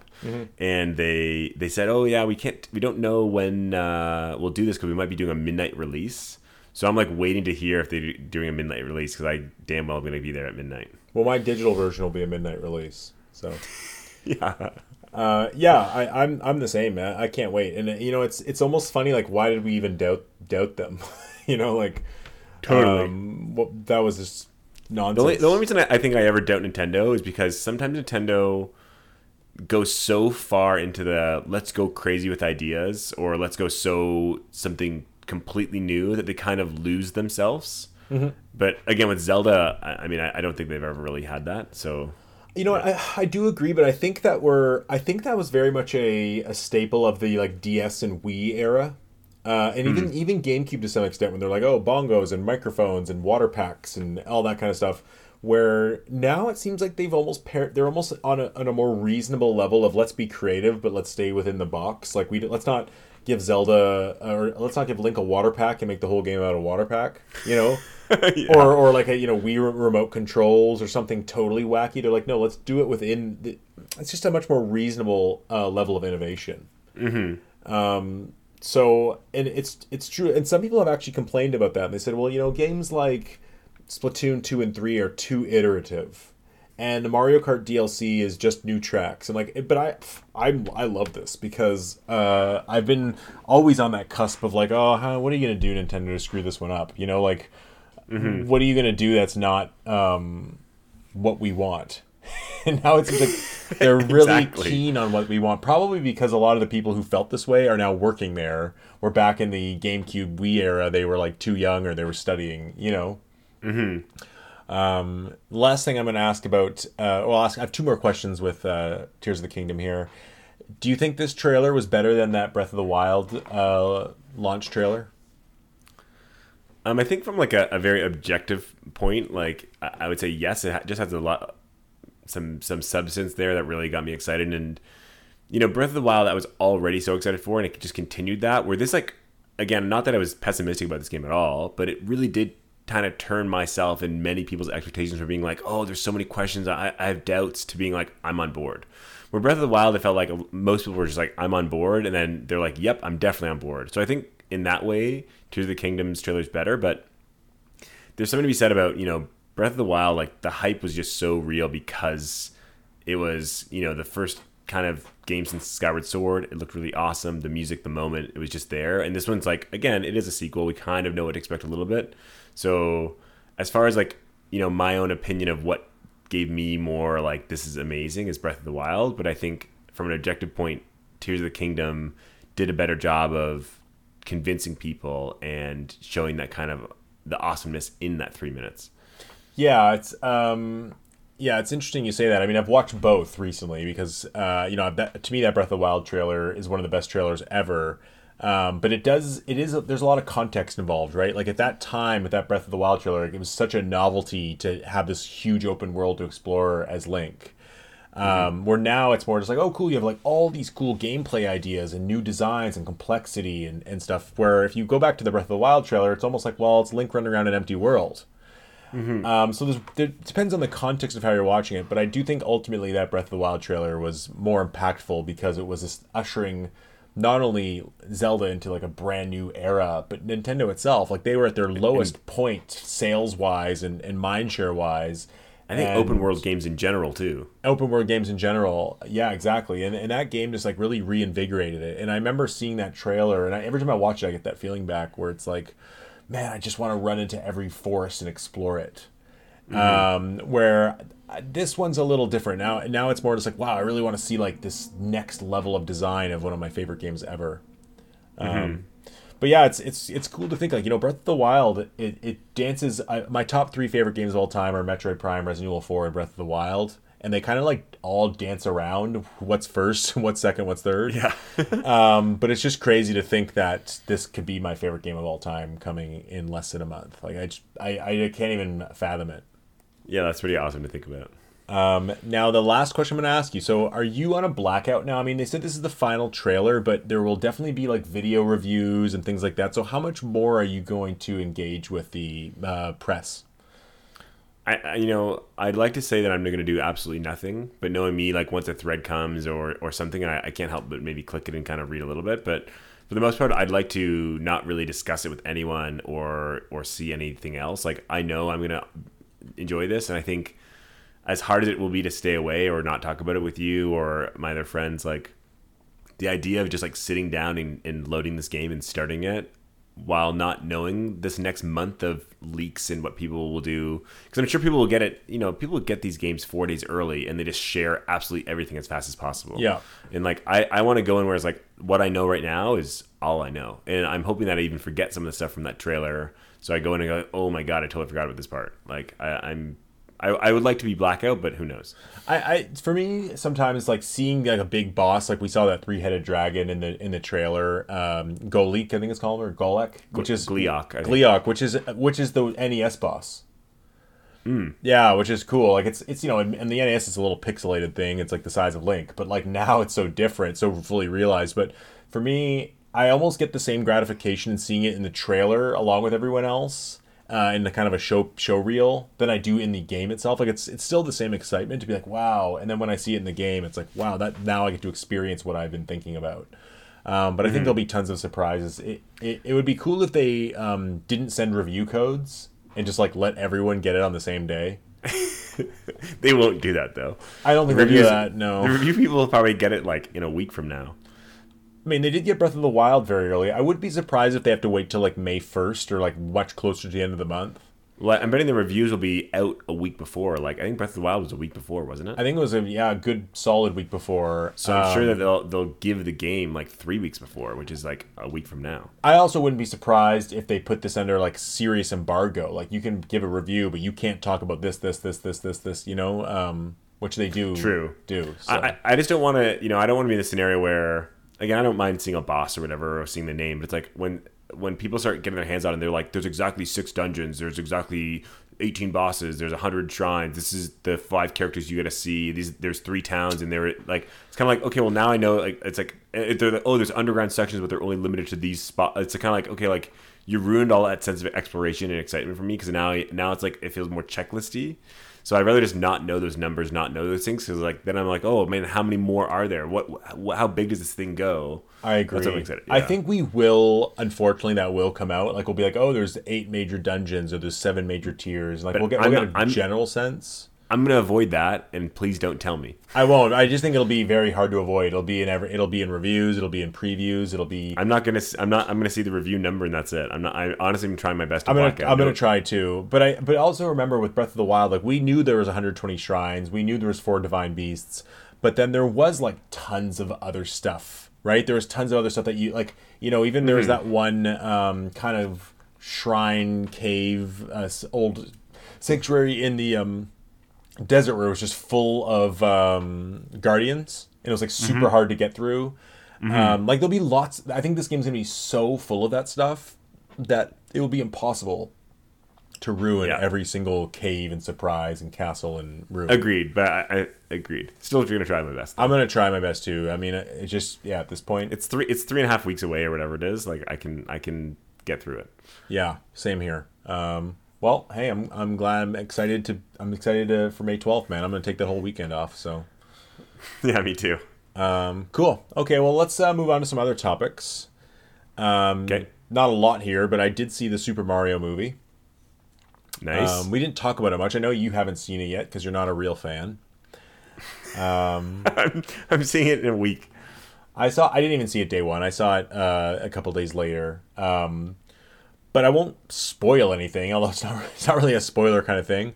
and they they said, oh yeah, we can't we don't know when uh, we'll do this because we might be doing a midnight release. So I'm like waiting to hear if they're doing a midnight release because I damn well am gonna be there at midnight. Well, my digital version will be a midnight release. So Yeah. Uh, yeah, I, I'm I'm the same, man. I can't wait. And uh, you know, it's it's almost funny. Like, why did we even doubt doubt them? you know, like Totally. Um, what, that was just nonsense. The only, the only reason I, I think I ever doubt Nintendo is because sometimes Nintendo goes so far into the let's go crazy with ideas or let's go so something completely new that they kind of lose themselves. But again, with Zelda, I, I mean, I, I don't think they've ever really had that. So You know, what, I, I do agree, but I think that we're I think that was very much a, a staple of the like DS and Wii era, uh, and even even GameCube to some extent when they're like, oh, bongos and microphones and water packs and all that kind of stuff. Where now it seems like they've almost par- they're almost on a, on a more reasonable level of let's be creative, but let's stay within the box. Like we let's not give Zelda or let's not give Link a water pack and make the whole game out of water pack. You know. or or like a you know Wii re- remote controls or something totally wacky. They're like, no, let's do it within. The, it's just a much more reasonable uh, level of innovation. Mm-hmm. Um, so and it's it's true, and some people have actually complained about that. And they said, well, you know, games like Splatoon two and three are too iterative. And the Mario Kart DLC is just new tracks. I'm like, but I, I, I love this because uh, I've been always on that cusp of like, oh, how, what are you gonna do, Nintendo, to screw this one up? You know, like, what are you gonna do that's not um, what we want? and now it seems like they're really Exactly. keen on what we want. Probably because a lot of the people who felt this way are now working there. Or back in the GameCube Wii era, they were like too young or they were studying. You know. Mm-hmm. Um, last thing I'm going to ask about. Uh, well, ask. I have two more questions with uh, Tears of the Kingdom here. Do you think this trailer was better than that Breath of the Wild uh, launch trailer? Um, I think from like a, a very objective point, like I, I would say yes, it just has a lot, some some substance there that really got me excited. And you know, Breath of the Wild, I was already so excited for, and it just continued that. Where this, like, again, not that I was pessimistic about this game at all, but it really did kind of turn myself and many people's expectations from being like, oh, there's so many questions, I, I have doubts, to being like, I'm on board. Where Breath of the Wild, it felt like most people were just like, I'm on board, and then they're like, yep, I'm definitely on board. So I think in that way, Tears of the Kingdom's trailer is better, but there's something to be said about you know Breath of the Wild. Like the hype was just so real because it was you know the first kind of game since Skyward Sword. It looked really awesome. The music, the moment, it was just there. And this one's like again, it is a sequel. We kind of know what to expect a little bit. So as far as like you know my own opinion of what gave me more like this is amazing is Breath of the Wild, but I think from an objective point, Tears of the Kingdom did a better job of convincing people and showing that kind of the awesomeness in that three minutes. Yeah, it's um, yeah, it's interesting you say that. I mean, I've watched both recently because uh, you know that, to me that Breath of the Wild trailer is one of the best trailers ever. Um, but it does it is there's a lot of context involved, right? Like at that time with that Breath of the Wild trailer, it was such a novelty to have this huge open world to explore as Link. Um, where now it's more just like, oh, cool, you have like all these cool gameplay ideas and new designs and complexity and, and stuff. Where if you go back to the Breath of the Wild trailer, it's almost like, well, it's Link running around an empty world. Um, so there's, there it depends on the context of how you're watching it, but I do think ultimately that Breath of the Wild trailer was more impactful because it was this ushering not only Zelda into like a brand new era, but Nintendo itself, like they were at their lowest point sales wise and, and mindshare wise. I think And- open world games in general too. open world games in general yeah exactly. And, and that game just like really reinvigorated it. And i remember seeing that trailer and I, every time i watch it i get that feeling back where it's like man i just want to run into every forest and explore it. Um where uh, this one's a little different. Now now it's more just like wow i really want to see like this next level of design of one of my favorite games ever. Um but yeah, it's it's it's cool to think like you know Breath of the Wild. It it dances. I, my top three favorite games of all time are Metroid Prime, Resident Evil Four, and Breath of the Wild, and they kind of like all dance around what's first, what's second, what's third. Yeah. Um, but it's just crazy to think that this could be my favorite game of all time coming in less than a month. Like I just I I can't even fathom it. yeah, that's pretty awesome to think about. Um, now the last question I'm going to ask you. So, are you on a blackout now? I mean, they said this is the final trailer, but there will definitely be like video reviews and things like that. So, how much more are you going to engage with the uh, press? I, you know I'd like to say that I'm going to do absolutely nothing, but knowing me, like once a thread comes or or something, I, I can't help but maybe click it and kind of read a little bit. But for the most part, I'd like to not really discuss it with anyone or or see anything else. Like I know I'm going to enjoy this, and I think as hard as it will be to stay away or not talk about it with you or my other friends, like the idea of just like sitting down and, and loading this game and starting it while not knowing this next month of leaks and what people will do. Because i'm sure people will get it you know people will get these games four days early and they just share absolutely everything as fast as possible. Yeah. and like i, I want to go in where it's like what i know right now is all i know. And i'm hoping that i even forget some of the stuff from that trailer. So i go in and go oh my god i totally forgot about this part. Like I, i'm I, I would like to be blackout but who knows I, I for me sometimes like seeing like a big boss like we saw that three headed dragon in the in the trailer um Golik I think it's called or Golek which is Gleok, I think. Which is which is the NES boss. Yeah, which is cool. Like it's it's you know, and, and the NES is a little pixelated thing. It's like the size of Link, but like now it's so different, so fully realized. But for me, I almost get the same gratification in seeing it in the trailer along with everyone else. Uh, in the kind of a show show reel than I do in the game itself. Like it's it's still the same excitement to be like wow, and then when I see it in the game, it's like wow, that now I get to experience what I've been thinking about. Um, but I think there'll be tons of surprises. It, it, it would be cool if they um, didn't send review codes and just like let everyone get it on the same day. they won't do that though I don't think they'll do that. No, the review people will probably get it like in a week from now I mean they did get Breath of the Wild very early. I would be surprised if they have to wait till like May first or like much closer to the end of the month. Well, I'm betting the reviews will be out a week before. Like I think Breath of the Wild was a week before, wasn't it? I think it was a yeah a good solid week before. So I'm sure Um, that they'll they'll give the game like three weeks before, which is like a week from now. I also wouldn't be surprised if they put this under like serious embargo. Like you can give a review, but you can't talk about this, this, this, this, this, this. You know, um, which they do. True. Do so. I, I I just don't want to, you know, I don't want to be in the scenario where, again, I don't mind seeing a boss or whatever or seeing the name, but it's like when when people start getting their hands on it, and they're like, there's exactly six dungeons, there's exactly 18 bosses, there's 100 shrines, this is the five characters you got to see, these there's three towns, and they're like, it's kind of like, okay, well now I know, like, it's like, eh, they're like, oh, there's underground sections, but they're only limited to these spots. It's kind of like, okay, like you ruined all that sense of exploration and excitement for me because now now it's like it feels more checklisty. So I'd rather just not know those numbers, not know those things, because like then I'm like, oh man, how many more are there? What, what how big does this thing go? I agree. That's what I'm excited- I think we will. Unfortunately, that will come out. Like we'll be like, oh, there's eight major dungeons or there's seven major tears. Like we'll get, we'll get not- a I'm- general sense. I'm gonna avoid that, and please don't tell me. I won't. I just think it'll be very hard to avoid. It'll be in every. It'll be in reviews. It'll be in previews. It'll be. I'm not gonna. I'm not. I'm gonna see the review number, and that's it. I'm not. I honestly am trying my best to I'm gonna, block out. I'm gonna try to, but I, but also remember with Breath of the Wild, like we knew there was 120 shrines, we knew there was four divine beasts, but then there was like tons of other stuff, right? There was tons of other stuff that you like, you know, even there was that one um, kind of shrine cave, uh, old sanctuary in the um, desert where it was just full of um, guardians, and it was like super hard to get through. Um, like there'll be lots. I think this game's gonna be so full of that stuff that it will be impossible to ruin Yeah. every single cave and surprise and castle and room. Agreed, but I, I agreed. Still if you're gonna try my best. I'm gonna try my best too. I mean, it just yeah. At this point, It's three. It's three and a half weeks away, or whatever it is. Like I can. I can get through it. yeah, same here. Um, well, hey, I'm I'm glad. I'm excited to. I'm excited to, for May 12th, man. I'm gonna take that whole weekend off. So yeah, me too. um, cool. Okay, well, let's uh, move on to some other topics. Um, Okay. Not a lot here, but I did see the Super Mario movie. Nice. Um, we didn't talk about it much. I know you haven't seen it yet because you're not a real fan. Um, I'm, I'm seeing it in a week. I saw. I didn't even see it day one. I saw it uh, a couple days later. Um, but I won't spoil anything, although it's not. It's not really a spoiler kind of thing.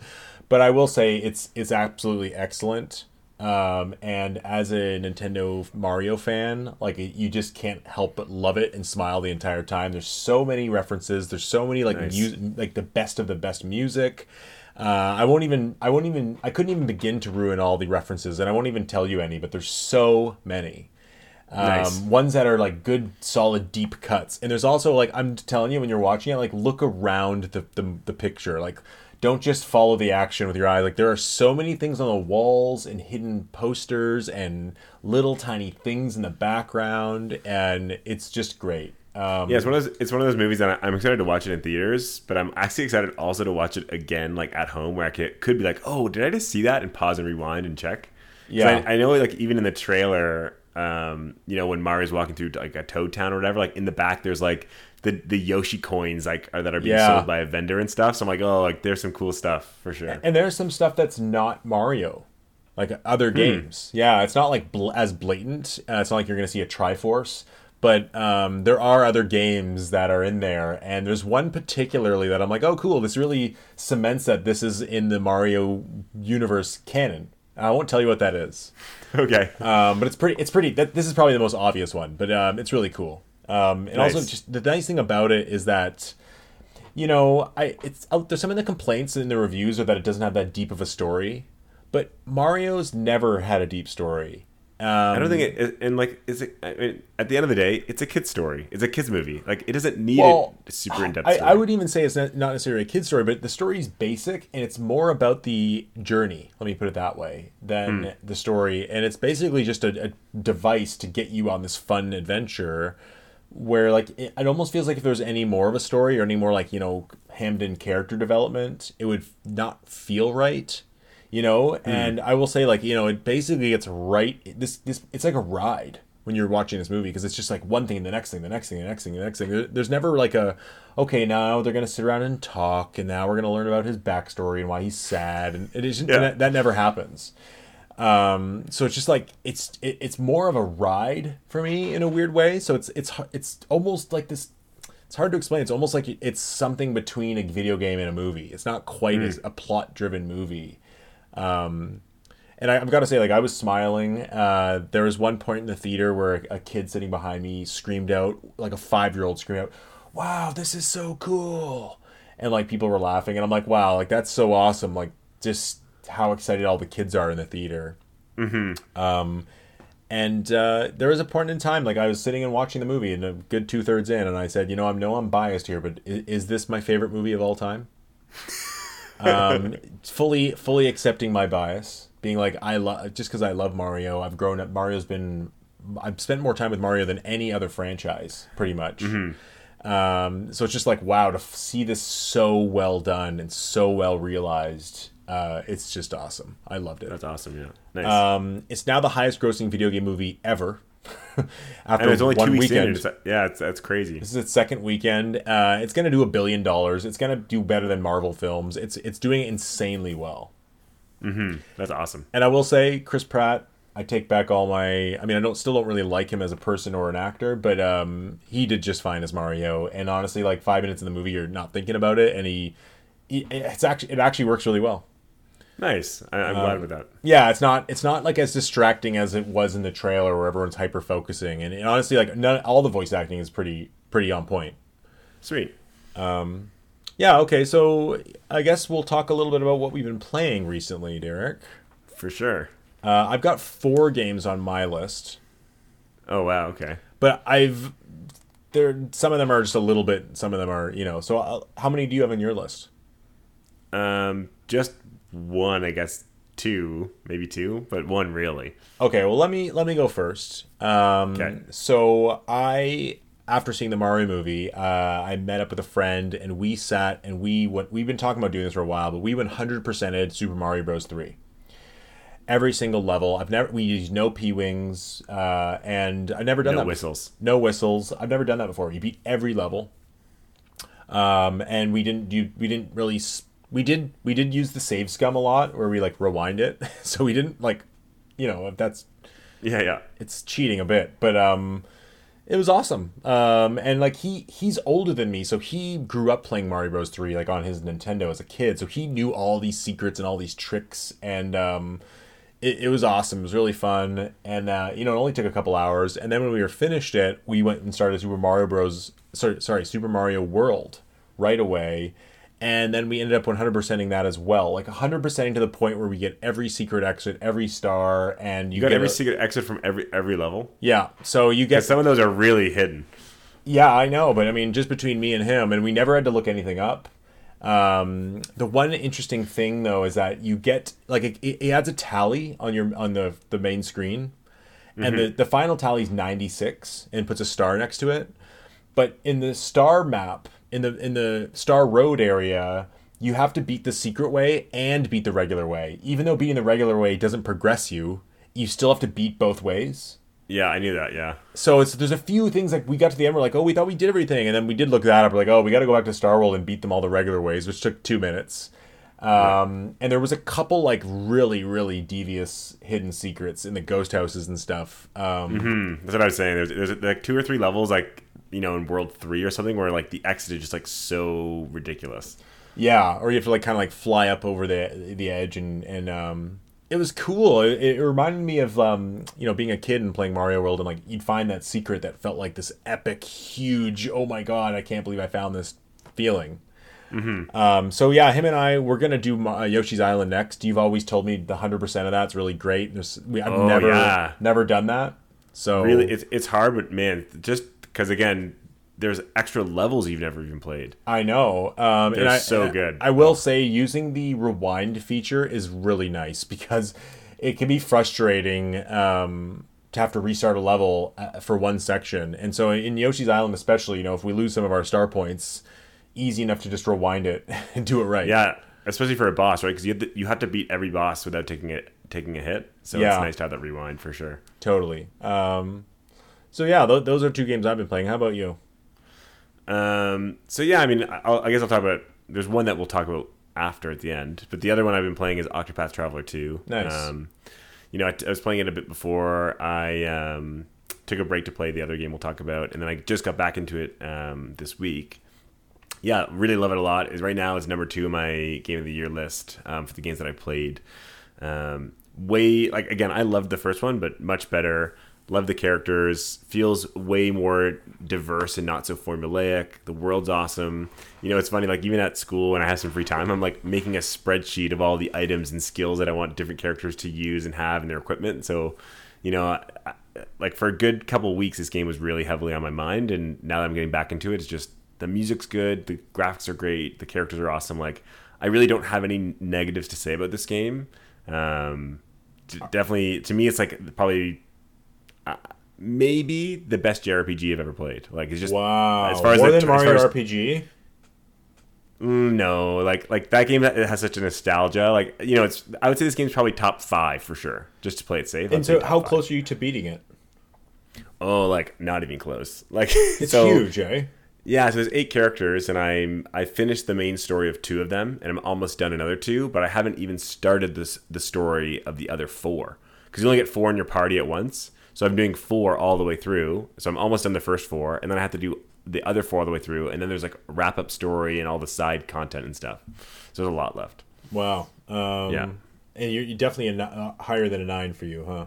But I will say it's it's absolutely excellent. Um, and as a Nintendo Mario fan, like you just can't help but love it and smile the entire time. There's so many references. There's so many like Nice. mu- like the best of the best music. Uh, I won't even. I won't even. I couldn't even begin to ruin all the references, and I won't even tell you any. But there's so many um, Nice. ones that are like good solid deep cuts and there's also like i'm telling you when you're watching it like look around the, the, the picture like don't just follow the action with your eye like there are so many things on the walls and hidden posters and little tiny things in the background and it's just great um, Yeah, it's one of those. It's one of those movies that I'm excited to watch it in theaters, but I'm actually excited also to watch it again, like at home, where I could, could be like, "Oh, did I just see that?" and pause and rewind and check? Yeah. I, I know, like even in the trailer, um, you know, when Mario's walking through like a Toad Town or whatever, like in the back, there's like the the Yoshi coins like are, that are being Yeah. sold by a vendor and stuff. So I'm like, oh, like there's some cool stuff for sure. and there's some stuff that's not mario like other Hmm. games yeah it's not like bl- as blatant uh, it's not like you're gonna see a triforce but um, there are other games that are in there and there's one particularly that i'm like oh cool this really cements that this is in the mario universe canon i won't tell you what that is. Okay. um, but it's pretty it's pretty that this is probably the most obvious one but um, it's really cool. Um, and also just the nice thing about it is that you know i it's out there's some of the complaints in the reviews are that it doesn't have that deep of a story but mario's never had a deep story um, I don't think it, it and like is it I mean, at the end of the day, it's a kid's story. It's a kid's movie. Like it doesn't need well, a super in depth. I, story. I would even say it's not, not necessarily a kid's story, but the story's basic and it's more about the journey. Let me put it that way than Hmm. the story, and it's basically just a, a device to get you on this fun adventure. Where like it, it almost feels like if there was any more of a story or any more like you know hammed in character development, it would not feel right. You know, and I will say like you know it basically gets right. This this it's like a ride when you're watching this movie because it's just like one thing, the next thing, the next thing, the next thing, the next thing. There, there's never like a okay now they're gonna sit around and talk, and now we're gonna learn about his backstory and why he's sad, and it isn't Yeah. that, that never happens. Um, so it's just like it's it, it's more of a ride for me in a weird way. So it's it's it's almost like this. it's hard to explain. It's almost like it's something between a video game and a movie. It's not quite as a plot driven movie. Um, and I, I've got to say, like I was smiling. Uh, there was one point in the theater where a, a kid sitting behind me screamed out, like a five year old screamed out, "Wow, this is so cool!" And like people were laughing, and I'm like, "Wow, like that's so awesome!" Like just how excited all the kids are in the theater. Mm-hmm. Um, and uh, there was a point in time, like I was sitting and watching the movie, and a good two thirds in, and I said, "You know, I know I'm biased here, but is, is this my favorite movie of all time?" um, fully, fully accepting my bias, being like, I love just because I love Mario. I've grown up. Mario's been. I've spent more time with Mario than any other franchise, pretty much. Um, so it's just like wow to f- see this so well done and so well realized. Uh, it's just awesome. I loved it. That's awesome. Yeah. Nice. Um, it's now the highest grossing video game movie ever. After and it's only two one weeks in. weekend. It's, yeah, it's, that's crazy. This is its second weekend. Uh, it's going to do a billion dollars. It's going to do better than Marvel films. It's it's doing insanely well. That's awesome. And I will say, Chris Pratt. I take back all my. I mean, I don't still don't really like him as a person or an actor, but um, he did just fine as Mario. And honestly, like five minutes in the movie, you're not thinking about it, and he, he it's actually it actually works really well. Nice. I, I'm glad with that. Yeah, it's not it's not like as distracting as it was in the trailer where everyone's hyper focusing, and, and honestly, like none, all the voice acting is pretty pretty on point. Sweet. Um, Yeah, okay, so I guess we'll talk a little bit about what we've been playing recently, Derek. For sure. Uh, I've got four games on my list, Oh wow. Okay. but I've there some of them are just a little bit, some of them are you know. So I'll, how many do you have on your list? Um, just one, I guess. Two, maybe two, but one really. Okay, well let me let me go first. Um, Okay. So I, after seeing the Mario movie, uh, I met up with a friend and we sat and we went. We've been talking about doing this for a while, but we went hundred percented Super Mario Bros. Three. Every single level. I've never we used no p wings, uh, and I've never done No that. whistles. No whistles. I've never done that before. You beat every level. Um, and we didn't do. We didn't really. We did. We did use the save scum a lot, where we like rewind it. so we didn't like, you know, if that's Yeah, yeah. it's cheating a bit, but um, it was awesome. Um, and like he he's older than me, so he grew up playing Mario Bros. Three like on his Nintendo as a kid, so he knew all these secrets and all these tricks, and um, it, it was awesome. It was really fun, and uh, you know it only took a couple hours. And then when we were finished it, we went and started Super Mario Bros. Sorry, sorry, Super Mario World right away. And then we ended up 100%ing that as well. Like 100%ing to the point where we get every secret exit, every star, and you, You got get every a- secret exit from every every level. yeah. So you get Some of those are really hidden. yeah, I know, but I mean, just between me and him, and we never had to look anything up. Um, the one interesting thing though is that you get like it, it adds a tally on your on the the main screen, and the the final tally is ninety six and puts a star next to it. But in the star map, in the in the Star Road area, you have to beat the secret way and beat the regular way. Even though beating the regular way doesn't progress you, you still have to beat both ways Yeah, I knew that. Yeah. so it's there's a few things like we got to the end we're like oh we thought we did everything and then we did look that up we're like oh we got to go back to Star World and beat them all the regular ways which took two minutes um, and there was a couple like really really devious hidden secrets in the ghost houses and stuff um, Hmm, that's what I was saying. There's, there's like two or three levels, like you know, in World Three or something, where like the exit is just like so ridiculous. yeah or you have to like kind of like fly up over the the edge and and um, it was cool it, it reminded me of um, you know being a kid and playing Mario World and like you'd find that secret that felt like this epic huge oh my god I can't believe I found this feeling Um, so yeah, him and I we're gonna do Ma- uh, Yoshi's Island next. You've always told me the hundred percent of that's really great. There's, we, I've Oh, never yeah. never done that. So Really, it's it's hard, but man, just because again, there's extra levels you've never even played. I know. Um, They're and I, so I- good. I will say using the rewind feature is really nice because it can be frustrating um, to have to restart a level uh, for one section. And so in Yoshi's Island, especially, you know, if we lose some of our star points, easy enough to just rewind it and do it right. Yeah, especially for a boss, right? Because you have to, you have to beat every boss without taking it taking a hit. So Yeah. it's nice to have that rewind for sure. totally. Um, so yeah, th- those are two games I've been playing. How about you? Um, so yeah, I mean, I'll, I guess I'll talk about. There's one that we'll talk about after at the end, but the other one I've been playing is Octopath Traveler 2. Nice. Um, you know, I, I was playing it a bit before I um, took a break to play the other game we'll talk about, and then I just got back into it um, this week. Yeah, really love it a lot. Is right now it's number two in my game of the year list um, for the games that I played. Um, way like again, I loved the first one, but much better. Love the characters. Feels way more diverse and not so formulaic. The world's awesome. You know, it's funny. Like even at school, when I have some free time, I'm like making a spreadsheet of all the items and skills that I want different characters to use and have in their equipment. So, you know, I, like for a good couple weeks, this game was really heavily on my mind. And now that I'm getting back into it, it's just the music's good, the graphics are great, the characters are awesome. Like I really don't have any negatives to say about this game. Um, definitely, to me, it's like probably uh, maybe the best JRPG I've ever played. Like it's just wow, as far as more the- than Mario as- RPG. Mm, no, like like that game that has such a nostalgia. Like you know, it's I would say this game's probably top five for sure, just to play it safe. And so, how five. close are you to beating it? Oh, like not even close. Like It's so, huge, eh? Yeah, so there's eight characters, and I'm I finished the main story of two of them, and I'm almost done another two, but I haven't even started this the story of the other four because you only get four in your party at once. So I'm doing four all the way through. So I'm almost done the first four, and then I have to do the other four all the way through, and then there's like wrap up story and all the side content and stuff. So there's a lot left. Wow. Um, Yeah. And you're, you're definitely a, uh, higher than a nine for you, huh?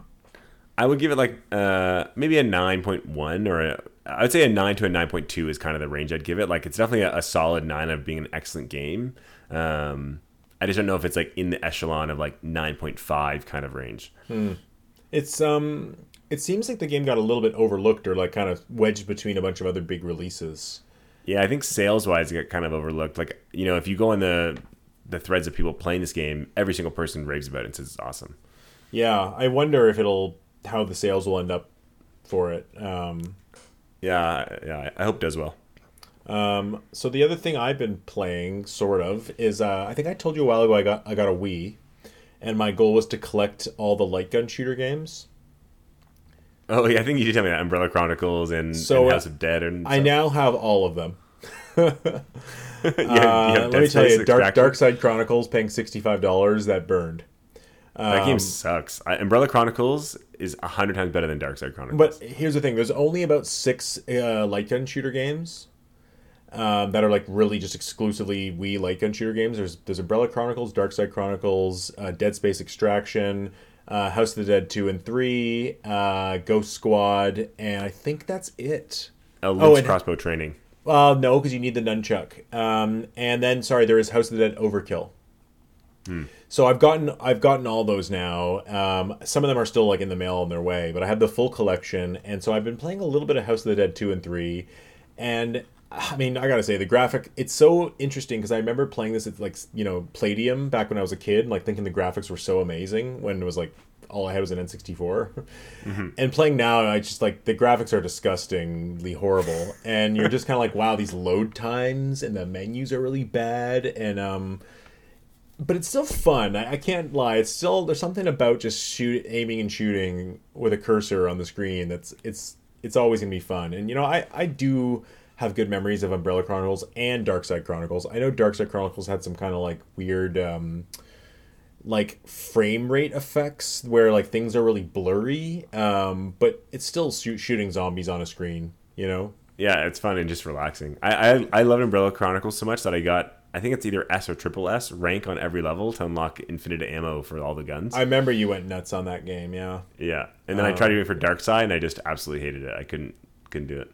I would give it like uh, maybe a nine point one or a, I would say a nine to a nine point two is kind of the range I'd give it. Like it's definitely a, a solid nine of being an excellent game. Um, I just don't know if it's like in the echelon of like nine point five kind of range. It's um, it seems like the game got a little bit overlooked or like kind of wedged between a bunch of other big releases. Yeah, I think sales wise, it got kind of overlooked. Like you know, if you go on the the threads of people playing this game, every single person raves about it and says it's awesome. Yeah, I wonder if it'll how the sales will end up for it. Um, Yeah, yeah, I hope it does well. um, so the other thing I've been playing, sort of, is uh, I think I told you a while ago I got I got a Wii, and my goal was to collect all the light gun shooter games. Oh yeah, I think you did tell me that Umbrella Chronicles and, So, and House of Dead and I now have all of them. You have- you Uh, let me tell you, Dark Dark Side Chronicles paying sixty five dollars that burned. That Um, game sucks. I, Umbrella Chronicles is a hundred times better than Dark Side Chronicles. But here's the thing: there's only about six uh, light gun shooter games um, that are like really just exclusively Wii light gun shooter games. There's there's Umbrella Chronicles, Dark Side Chronicles, uh, Dead Space Extraction, uh, House of the Dead two and three, uh, Ghost Squad, and I think that's it. a Lynch oh, and- crossbow training. Uh, no, because you need the nunchuck. Um, and then sorry, there is House of the Dead Overkill. So I've gotten I've gotten all those now. Um, some of them are still like in the mail on their way, but I have the full collection, and so I've been playing a little bit of House of the Dead two and three, and I mean I gotta say the graphic it's so interesting because I remember playing this at like you know Palladium back when I was a kid, and like thinking the graphics were so amazing when it was like all I had was an N64, and playing now I just like the graphics are disgustingly horrible, and you're just kind of like wow these load times and the menus are really bad, and um but it's still fun. I, I can't lie. It's still there's something about just shoot aiming and shooting with a cursor on the screen that's it's it's always gonna be fun. And you know, I I do have good memories of Umbrella Chronicles and Dark Side Chronicles. I know Dark Side Chronicles had some kind of like weird um like frame rate effects where like things are really blurry um but it's still shoot, shooting zombies on a screen you know Yeah, it's fun and just relaxing. I, I I love Umbrella Chronicles so much that I got I think it's either S or triple S rank on every level to unlock infinite ammo for all the guns. i remember you went nuts on that game yeah yeah, and then I tried to do it for Dark Side and I just absolutely hated it. I couldn't couldn't do it.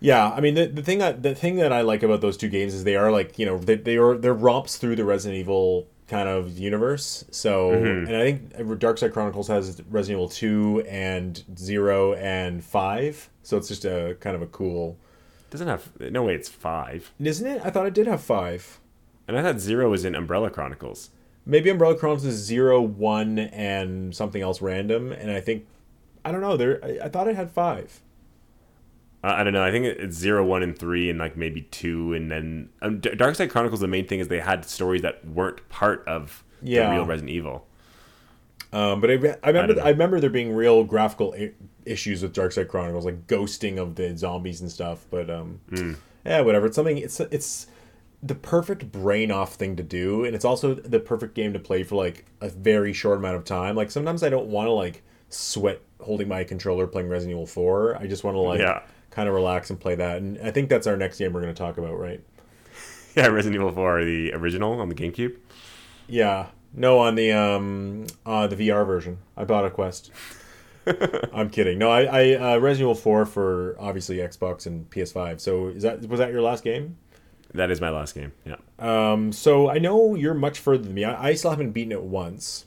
Yeah, I mean the, the thing that the thing that I like about those two games is they are like you know they they are they're romps through the Resident Evil kind of universe. So mm-hmm. and I think Dark Side Chronicles has Resident Evil two and zero and five. So it's just a kind of a cool, doesn't have no way it's five. isn't it? I thought it did have five. And I thought zero was in Umbrella Chronicles. Maybe Umbrella Chronicles is zero, one, and something else random. And I think I don't know. There, I, I thought it had five. I, I don't know. I think it's zero, one, and three, and like maybe two, and then um, Dark Side Chronicles. The main thing is they had stories that weren't part of Yeah. the real Resident Evil. Um, but I, re- I remember don't. I, remember there being real graphical I- issues with Dark Side Chronicles, like ghosting of the zombies and stuff. But um, yeah, whatever. It's something. It's it's the perfect brain off thing to do, and it's also the perfect game to play for like a very short amount of time. Like sometimes I don't want to like sweat holding my controller playing Resident Evil 4. I just want to like Yeah. Kind of relax and play that. And I think that's our next game we're going to talk about, right? Yeah, Resident Evil 4, the original on the GameCube. Yeah. No, on the um uh the VR version. I bought a Quest. I'm kidding. No, I I uh, Resident Evil 4 for obviously Xbox and PS5. So is that was that your last game? That is my last game. Yeah. Um so I know you're much further than me. I, I still haven't beaten it once.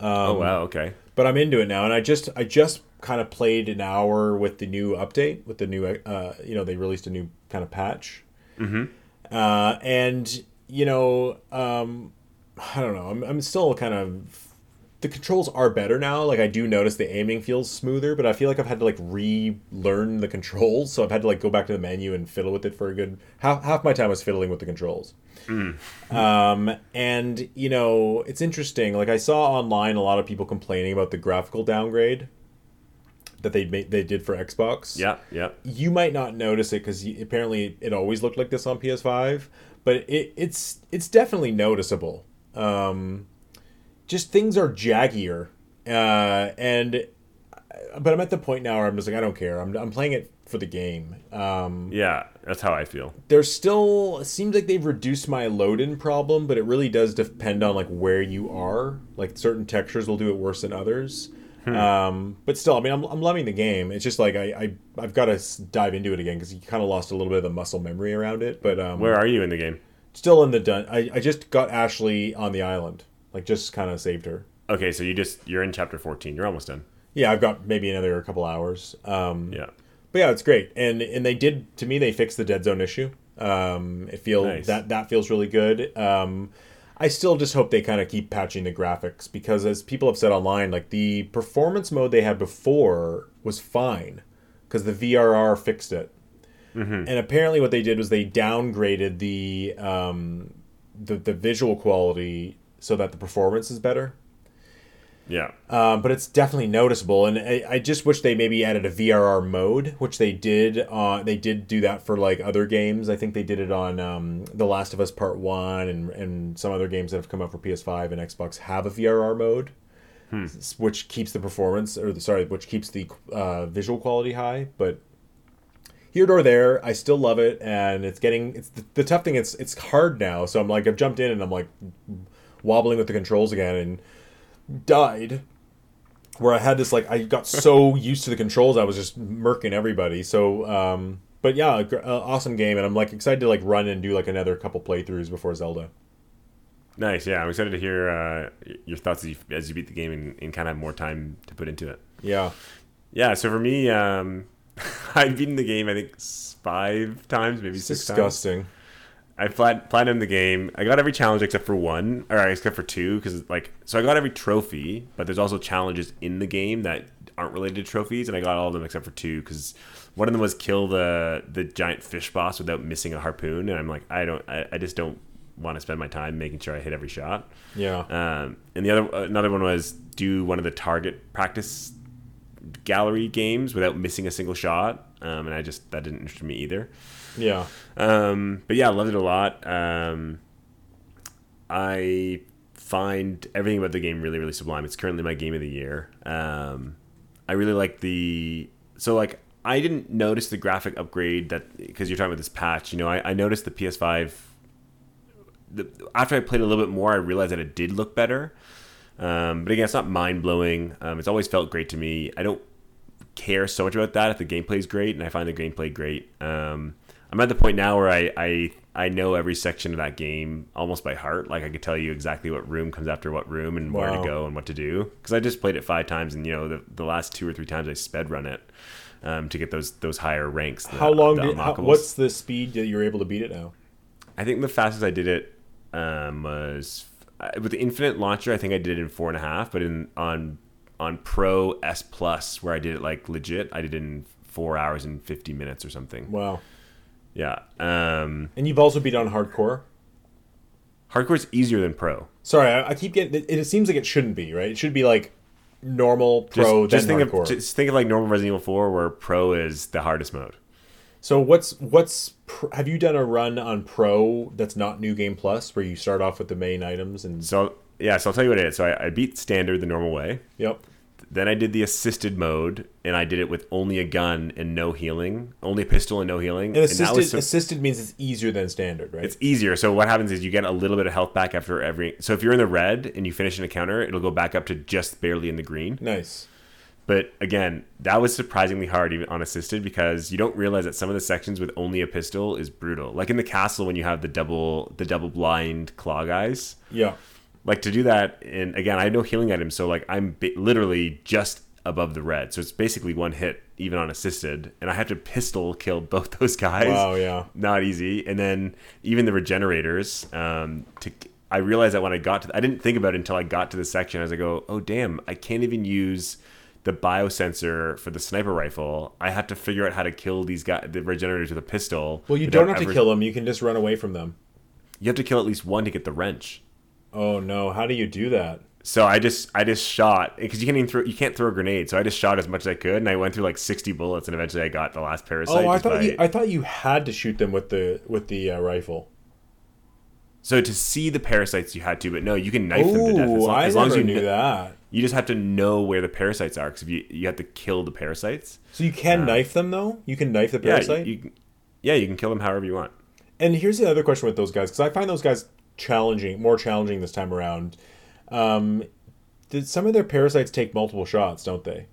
Um, oh wow. Okay. but I'm into it now, and I just I just kind of played an hour with the new update with the new uh you know they released a new kind of patch, mm-hmm. uh, and you know um I don't know I'm I'm still kind of the controls are better now. Like I do notice the aiming feels smoother, but I feel like I've had to like relearn the controls, so I've had to like go back to the menu and fiddle with it for a good half half my time was fiddling with the controls. Um, and you know, it's interesting. Like I saw online a lot of people complaining about the graphical downgrade that they made they did for Xbox. Yeah. Yeah. You might not notice it because apparently it always looked like this on PS5, but it, it's it's definitely noticeable. Um, just things are jaggier, uh, and but I'm at the point now where I'm just like I don't care. I'm I'm playing it for the game. Um, Yeah. That's how I feel. there's still it seems like they've reduced my load in problem but it really does depend on like where you are like certain textures will do it worse than others um but still i mean i'm, I'm loving the game it's just like i, I i've got to dive into it again because you kind of lost a little bit of the muscle memory around it but um Where are you in the game? still in the dun I, I just got ashley on the island like just kind of saved her Okay, so you just you're in chapter 14. You're almost done. yeah i've got maybe another couple hours um Yeah. But yeah, it's great, and and they did to me they fixed the dead zone issue. Um, it feels Nice. that that feels really good. Um, I still just hope they kind of keep patching the graphics because as people have said online, like the performance mode they had before was fine because the VRR fixed it, and apparently what they did was they downgraded the um, the the visual quality so that the performance is better. Yeah. Um, but it's definitely noticeable, and I, I just wish they maybe added a VRR mode, which they did. Uh, they did do that for like other games. I think they did it on um, The Last of Us Part One, and and some other games that have come out for PS5 and Xbox have a VRR mode, s- which keeps the performance, or the, sorry, which keeps the uh, visual quality high. But here nor there, I still love it, and it's getting it's the, the tough thing. It's it's hard now, so I'm like I've jumped in and I'm like wobbling with the controls again, and died where I had this like I got so used to the controls I was just murking everybody. So um but yeah, gr- uh, awesome game and I'm like excited to like run and do like another couple playthroughs before Zelda. Nice. Yeah, I'm excited to hear uh, your thoughts as you, as you beat the game and, and kind of have more time to put into it. Yeah. Yeah. So for me, um, I've beaten the game I think five times, maybe It's six times. disgusting. I plat- platinumed the game. I got every challenge except for one, or except for two, because like so I got every trophy, but there's also challenges in the game that aren't related to trophies, and I got all of them except for two, because one of them was kill the the giant fish boss without missing a harpoon, and I'm like, I don't, I, I just don't want to spend my time making sure I hit every shot. Yeah. Um, and the other another one was do one of the target practice gallery games without missing a single shot, um, and I just that didn't interest me either. Yeah. Um, but yeah, I loved it a lot. Um, I find everything about the game really, really sublime. It's currently my game of the year. Um, I really like the so like I didn't notice the graphic upgrade that because you're talking about this patch. You know, I, I noticed the PS5. The, after I played a little bit more, I realized that it did look better. Um, but again, it's not mind blowing. Um, it's always felt great to me. I don't care so much about that if the gameplay is great, and I find the gameplay great. Um, I'm at the point now where I, I I know every section of that game almost by heart. Like I could tell you exactly what room comes after what room and where to go and what to do. Because I just played it five times, and you know the, the last two or three times I sped run it um, to get those those higher ranks. the- How long did how, what's the speed that you're able to beat it now? I think the fastest I did it um, was uh, with the Infinite launcher. I think I did it in four and a half, but in on on Pro S Plus, where I did it like legit, I did it in four hours and fifty minutes or something. Wow. Yeah. Um, And you've also beat on hardcore? hardcore's easier than Pro. Sorry, I, I keep getting it, it seems like it shouldn't be, right? It should be like normal pro Just, just think hardcore. of just think of like normal Resident Evil Four, where Pro is the hardest mode. So what's what's pr- have you done a run on pro that's not new game plus where you start off with the main items and So yeah, so I'll tell you what it is. So I, I beat standard the normal way. yep Then I did the assisted mode, and I did it with only a gun and no healing, only a pistol and no healing. And assisted was so- assisted means it's easier than standard, right? it's easier. So what happens is you get a little bit of health back after every. So if you're in the red and you finish an encounter, it'll go back up to just barely in the green. nice. But again, that was surprisingly hard even on assisted because you don't realize that some of the sections with only a pistol is brutal. Like in the castle when you have the double the double blind claw guys. Yeah. Like to do that, and again, I had no healing items, so like I'm ba- literally just above the red. So it's basically one hit even on assisted, and I had to pistol kill both those guys. Wow, yeah. not easy. And then even the regenerators. Um, to I realized that when I got to, I didn't think about it until I got to the section. As I go, oh damn, I can't even use the biosensor for the sniper rifle. I had to figure out how to kill these guys, the regenerators with a pistol. Well, you don't have to kill them. You can just run away from them. You have to kill at least one to get the wrench. Oh no! How do you do that? So I just I just shot because you can't even throw you can't throw a grenade. So I just shot as much as I could, and I went through like sixty bullets, and eventually I got the last parasite. Oh, I thought by- you, I thought you had to shoot them with the with the uh, rifle. so to see the parasites, you had to, but no, you can knife them to death as long, I as, long as you knew kn- that. You just have to know where the parasites are because you you have to kill the parasites. So you can knife them though. You can knife the Uh, Yeah, parasite. you, you yeah you can kill them however you want. And here's the other question with those guys because I find those guys challenging, more challenging this time around. Um, did some of their parasites take multiple shots? Don't they?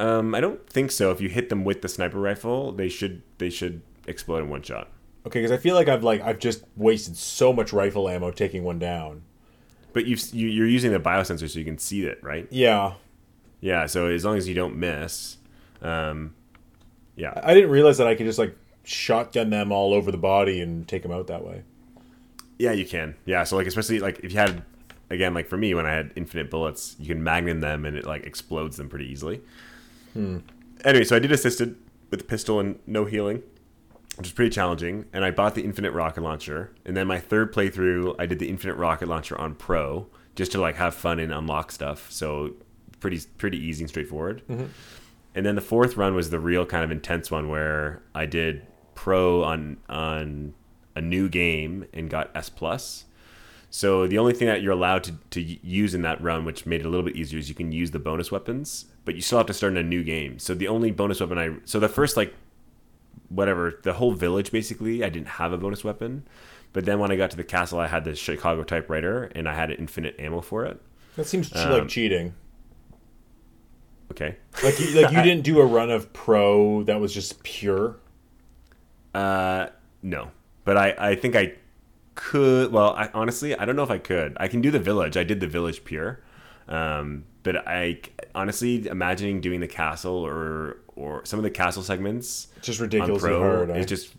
Um, I don't think so. If you hit them with the sniper rifle, they should they should explode in one shot. Okay, because I feel like I've like I've just wasted so much rifle ammo taking one down. But you've, you you're using the biosensor so you can see it, right? Yeah, Yeah. So as long as you don't miss, um, yeah. I didn't realize that I could just like shotgun them all over the body and take them out that way. Yeah, you can. Yeah, so like especially like if you had again like for me when I had infinite bullets, you can magnum them and it like explodes them pretty easily. Hmm. Anyway, so I did assisted with the pistol and no healing, which was pretty challenging. And I bought the infinite rocket launcher. And then my third playthrough, I did the infinite rocket launcher on pro just to like have fun and unlock stuff. So pretty pretty easy and straightforward. Mm-hmm. And then the fourth run was the real kind of intense one where I did pro on on a new game and got S plus. So the only thing that you're allowed to, to use in that run, which made it a little bit easier, is you can use the bonus weapons, but you still have to start in a new game. So the only bonus weapon I so the first like whatever the whole village basically I didn't have a bonus weapon, but then when I got to the castle, I had the Chicago typewriter and I had infinite ammo for it. That seems Um, like cheating. Okay. Like you, like you didn't do a run of pro that was just pure. Uh, no, but I I think I could. Well, I honestly I don't know if I could. I can do the village. I did the village pure, um, but I honestly imagining doing the castle or or some of the castle segments Just on pro hard. eh? is just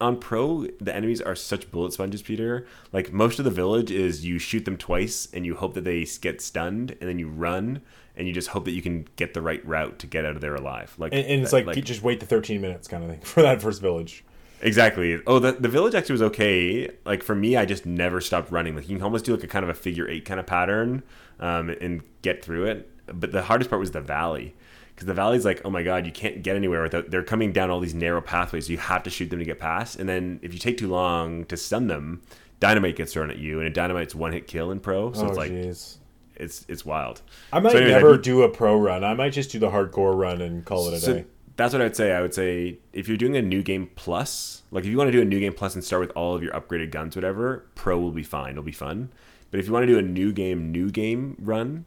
on pro the enemies are such bullet sponges peter like most of the village is you shoot them twice and you hope that they get stunned and then you run and you just hope that you can get the right route to get out of there alive like and, and it's like, you just wait the 13 minutes kind of thing for that first village. Exactly. Oh, the the village actually was okay. Like for me, I just never stopped running. Like you can almost do like a kind of a figure eight kind of pattern, um, and get through it. But the hardest part was the valley, because the valley's like, oh my god, you can't get anywhere without. They're coming down all these narrow pathways. So you have to shoot them to get past. And then if you take too long to stun them, dynamite gets thrown at you, and a dynamite's one hit kill in pro. So oh it's like jeez. it's it's wild. I might So anyways, never did- do a pro run. I might just do the hardcore run and call it a So day. That's what I'd say. I would say if you're doing a new game plus, like if you want to do a new game plus and start with all of your upgraded guns, whatever, pro will be fine. It'll be fun. But if you want to do a new game, new game run,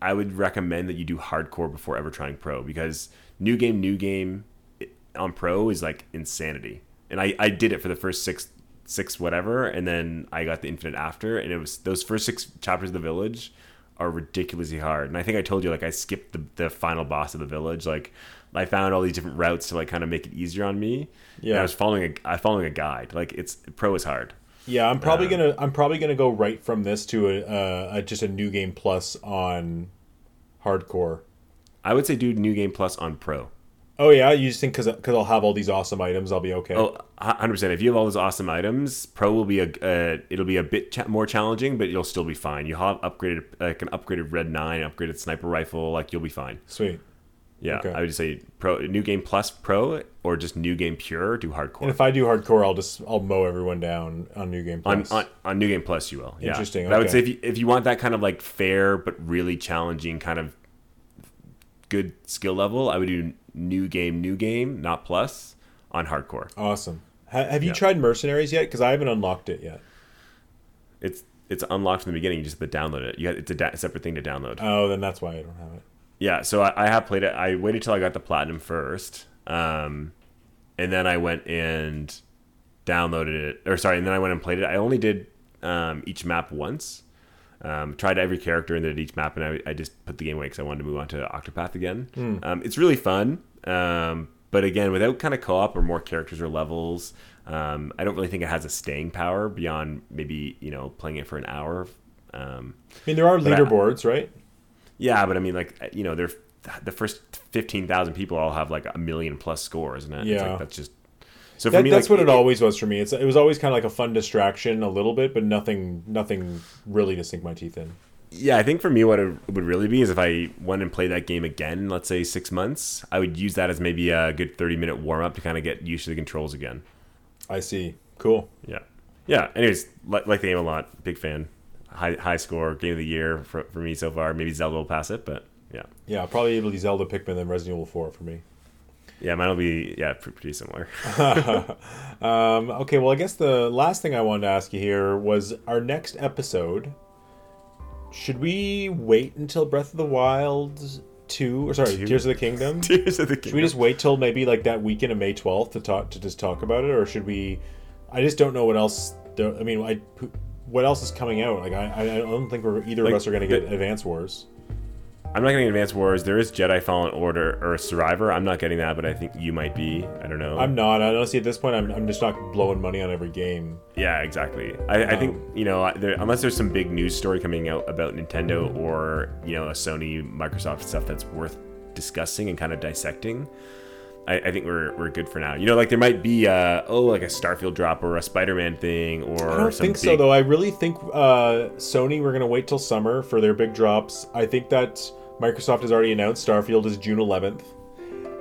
I would recommend that you do hardcore before ever trying pro because new game, new game on pro is like insanity. And I, I did it for the first six six whatever, and then I got the infinite after, and it was those first six chapters of the village are ridiculously hard. And I think I told you like I skipped the, the final boss of the village. Like I found all these different routes to like kind of make it easier on me. Yeah, Yeah. I was following a I following a guide. Like it's pro is hard. Yeah, I'm probably Uh, gonna I'm probably gonna go right from this to a, uh, a just a new game plus on hardcore. I would say do new game plus on pro. Oh yeah, you just think because because I'll have all these awesome items, I'll be okay. Oh, 100%. If you have all those awesome items, pro will be a uh, it'll be a bit cha- more challenging, but you'll still be fine. You'll have upgraded like an upgraded red 9, upgraded sniper rifle, like you'll be fine. Sweet. Yeah, Okay. I would say pro, new game plus pro, or just new game pure. Do hardcore. And if I do hardcore, I'll just I'll mow everyone down on New Game on, Plus. on on new game plus, you will. Yeah. Interesting, But I would say if you, if you want that kind of like fair but really challenging kind of good skill level, I would do new game, new game, not plus on hardcore. awesome. Ha- have you Yeah. tried Mercenaries yet? Because I haven't unlocked it yet. It's it's unlocked from the beginning. You just have to download it. You got, it's a da- separate thing to download. Oh, then that's why I don't have it. Yeah, so I, I have played it. I waited till I got the platinum first, um, and then I went and downloaded it. Or sorry, and then I went and played it. I only did um, each map once. Um, tried every character did each map, and I, I just put the game away because I wanted to move on to Octopath again. Um, it's really fun, um, but again, without kind of co-op or more characters or levels, um, I don't really think it has a staying power beyond maybe you know playing it for an hour. Um, I mean, there are I- leaderboards, right? yeah, but I mean, like you know, they're the first fifteen thousand people all have like a million plus scores, and it's Yeah. like that's just so for That, me. that's like, what it, always was for me. It's it was always kind of like a fun distraction, a little bit, but nothing nothing really to sink my teeth in. Yeah, I think for me, what it would really be is if I went and played that game again, let's say six months, I would use that as maybe a good thirty minute warm up to kind of get used to the controls again. I see. Cool. Yeah, yeah. Anyways, like, like the game a lot. Big fan. High high score game of the year for, for me so far. Maybe Zelda will pass it, but yeah, Yeah, probably able to Zelda Pikmin than Resident Evil 4 for me. Yeah, mine will be yeah pretty similar. Um, okay, well, I guess the last thing I wanted to ask you here was our next episode. Should we wait until Breath of the Wild 2, or sorry, Two? Tears of the Kingdom? Tears of the Kingdom. Should we just wait till maybe like that weekend of May 12th to talk to just talk about it, or should we? I just don't know what else. I mean, I, what else is coming out? Like, I, I don't think we're either Like, of us are going to get the- Advance Wars. I'm not getting Advanced Wars. There is Jedi Fallen Order or Survivor. I'm not getting that, but I think you might be. I don't know. I'm not. Honestly, at this point, I'm, I'm just not blowing money on every game. yeah, exactly. I, I think Um, you know, there, unless there's some big news story coming out about Nintendo or you know a Sony, Microsoft stuff that's worth discussing and kind of dissecting. I, I think we're, we're good for now. You know, like there might be uh oh like a Starfield drop or a Spider-Man thing or I don't think so, though. I really think uh, Sony we're gonna wait till summer for their big drops. I think that Microsoft has already announced Starfield is June 11th,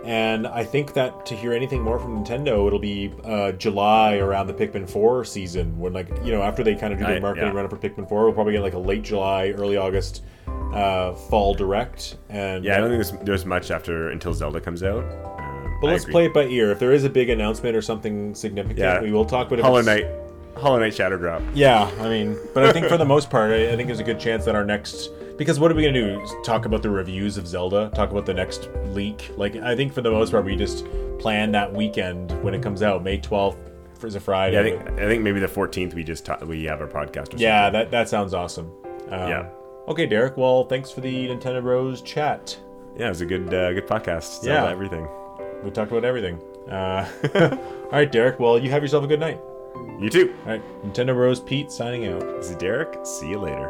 and I think that to hear anything more from Nintendo, it'll be uh, July around the Pikmin 4 season, when like you know after they kind of do their marketing yeah. run up for Pikmin 4, we'll probably get like a late July, early August uh, fall direct. And Yeah, I don't think there's, there's much after until Zelda comes out. Um, but I let's agree. play it by ear. If there is a big announcement or something significant, Yeah. we will talk about it. Hollow Knight, Hollow Knight Shadow Drop. Yeah, I mean, but I think for the most part, I, I think there's a good chance that our next because what are we gonna do? Talk about the reviews of Zelda? Talk about the next leak? Like, I think for the most part, we just plan that weekend when it comes out, May 12th is a Friday. Yeah, I think I think maybe the 14th we just ta- we have our podcast. Or Yeah, that that sounds awesome. Um, Yeah. Okay, Derek. Well, thanks for the Nintendo Bros chat. yeah, it was a good uh, good podcast. Zelda, Yeah. everything. We talked about everything. Uh, all right, Derek. Well, you have yourself a good night. You too. All right, Nintendo Bros. Pete signing out. This is Derek. See you later.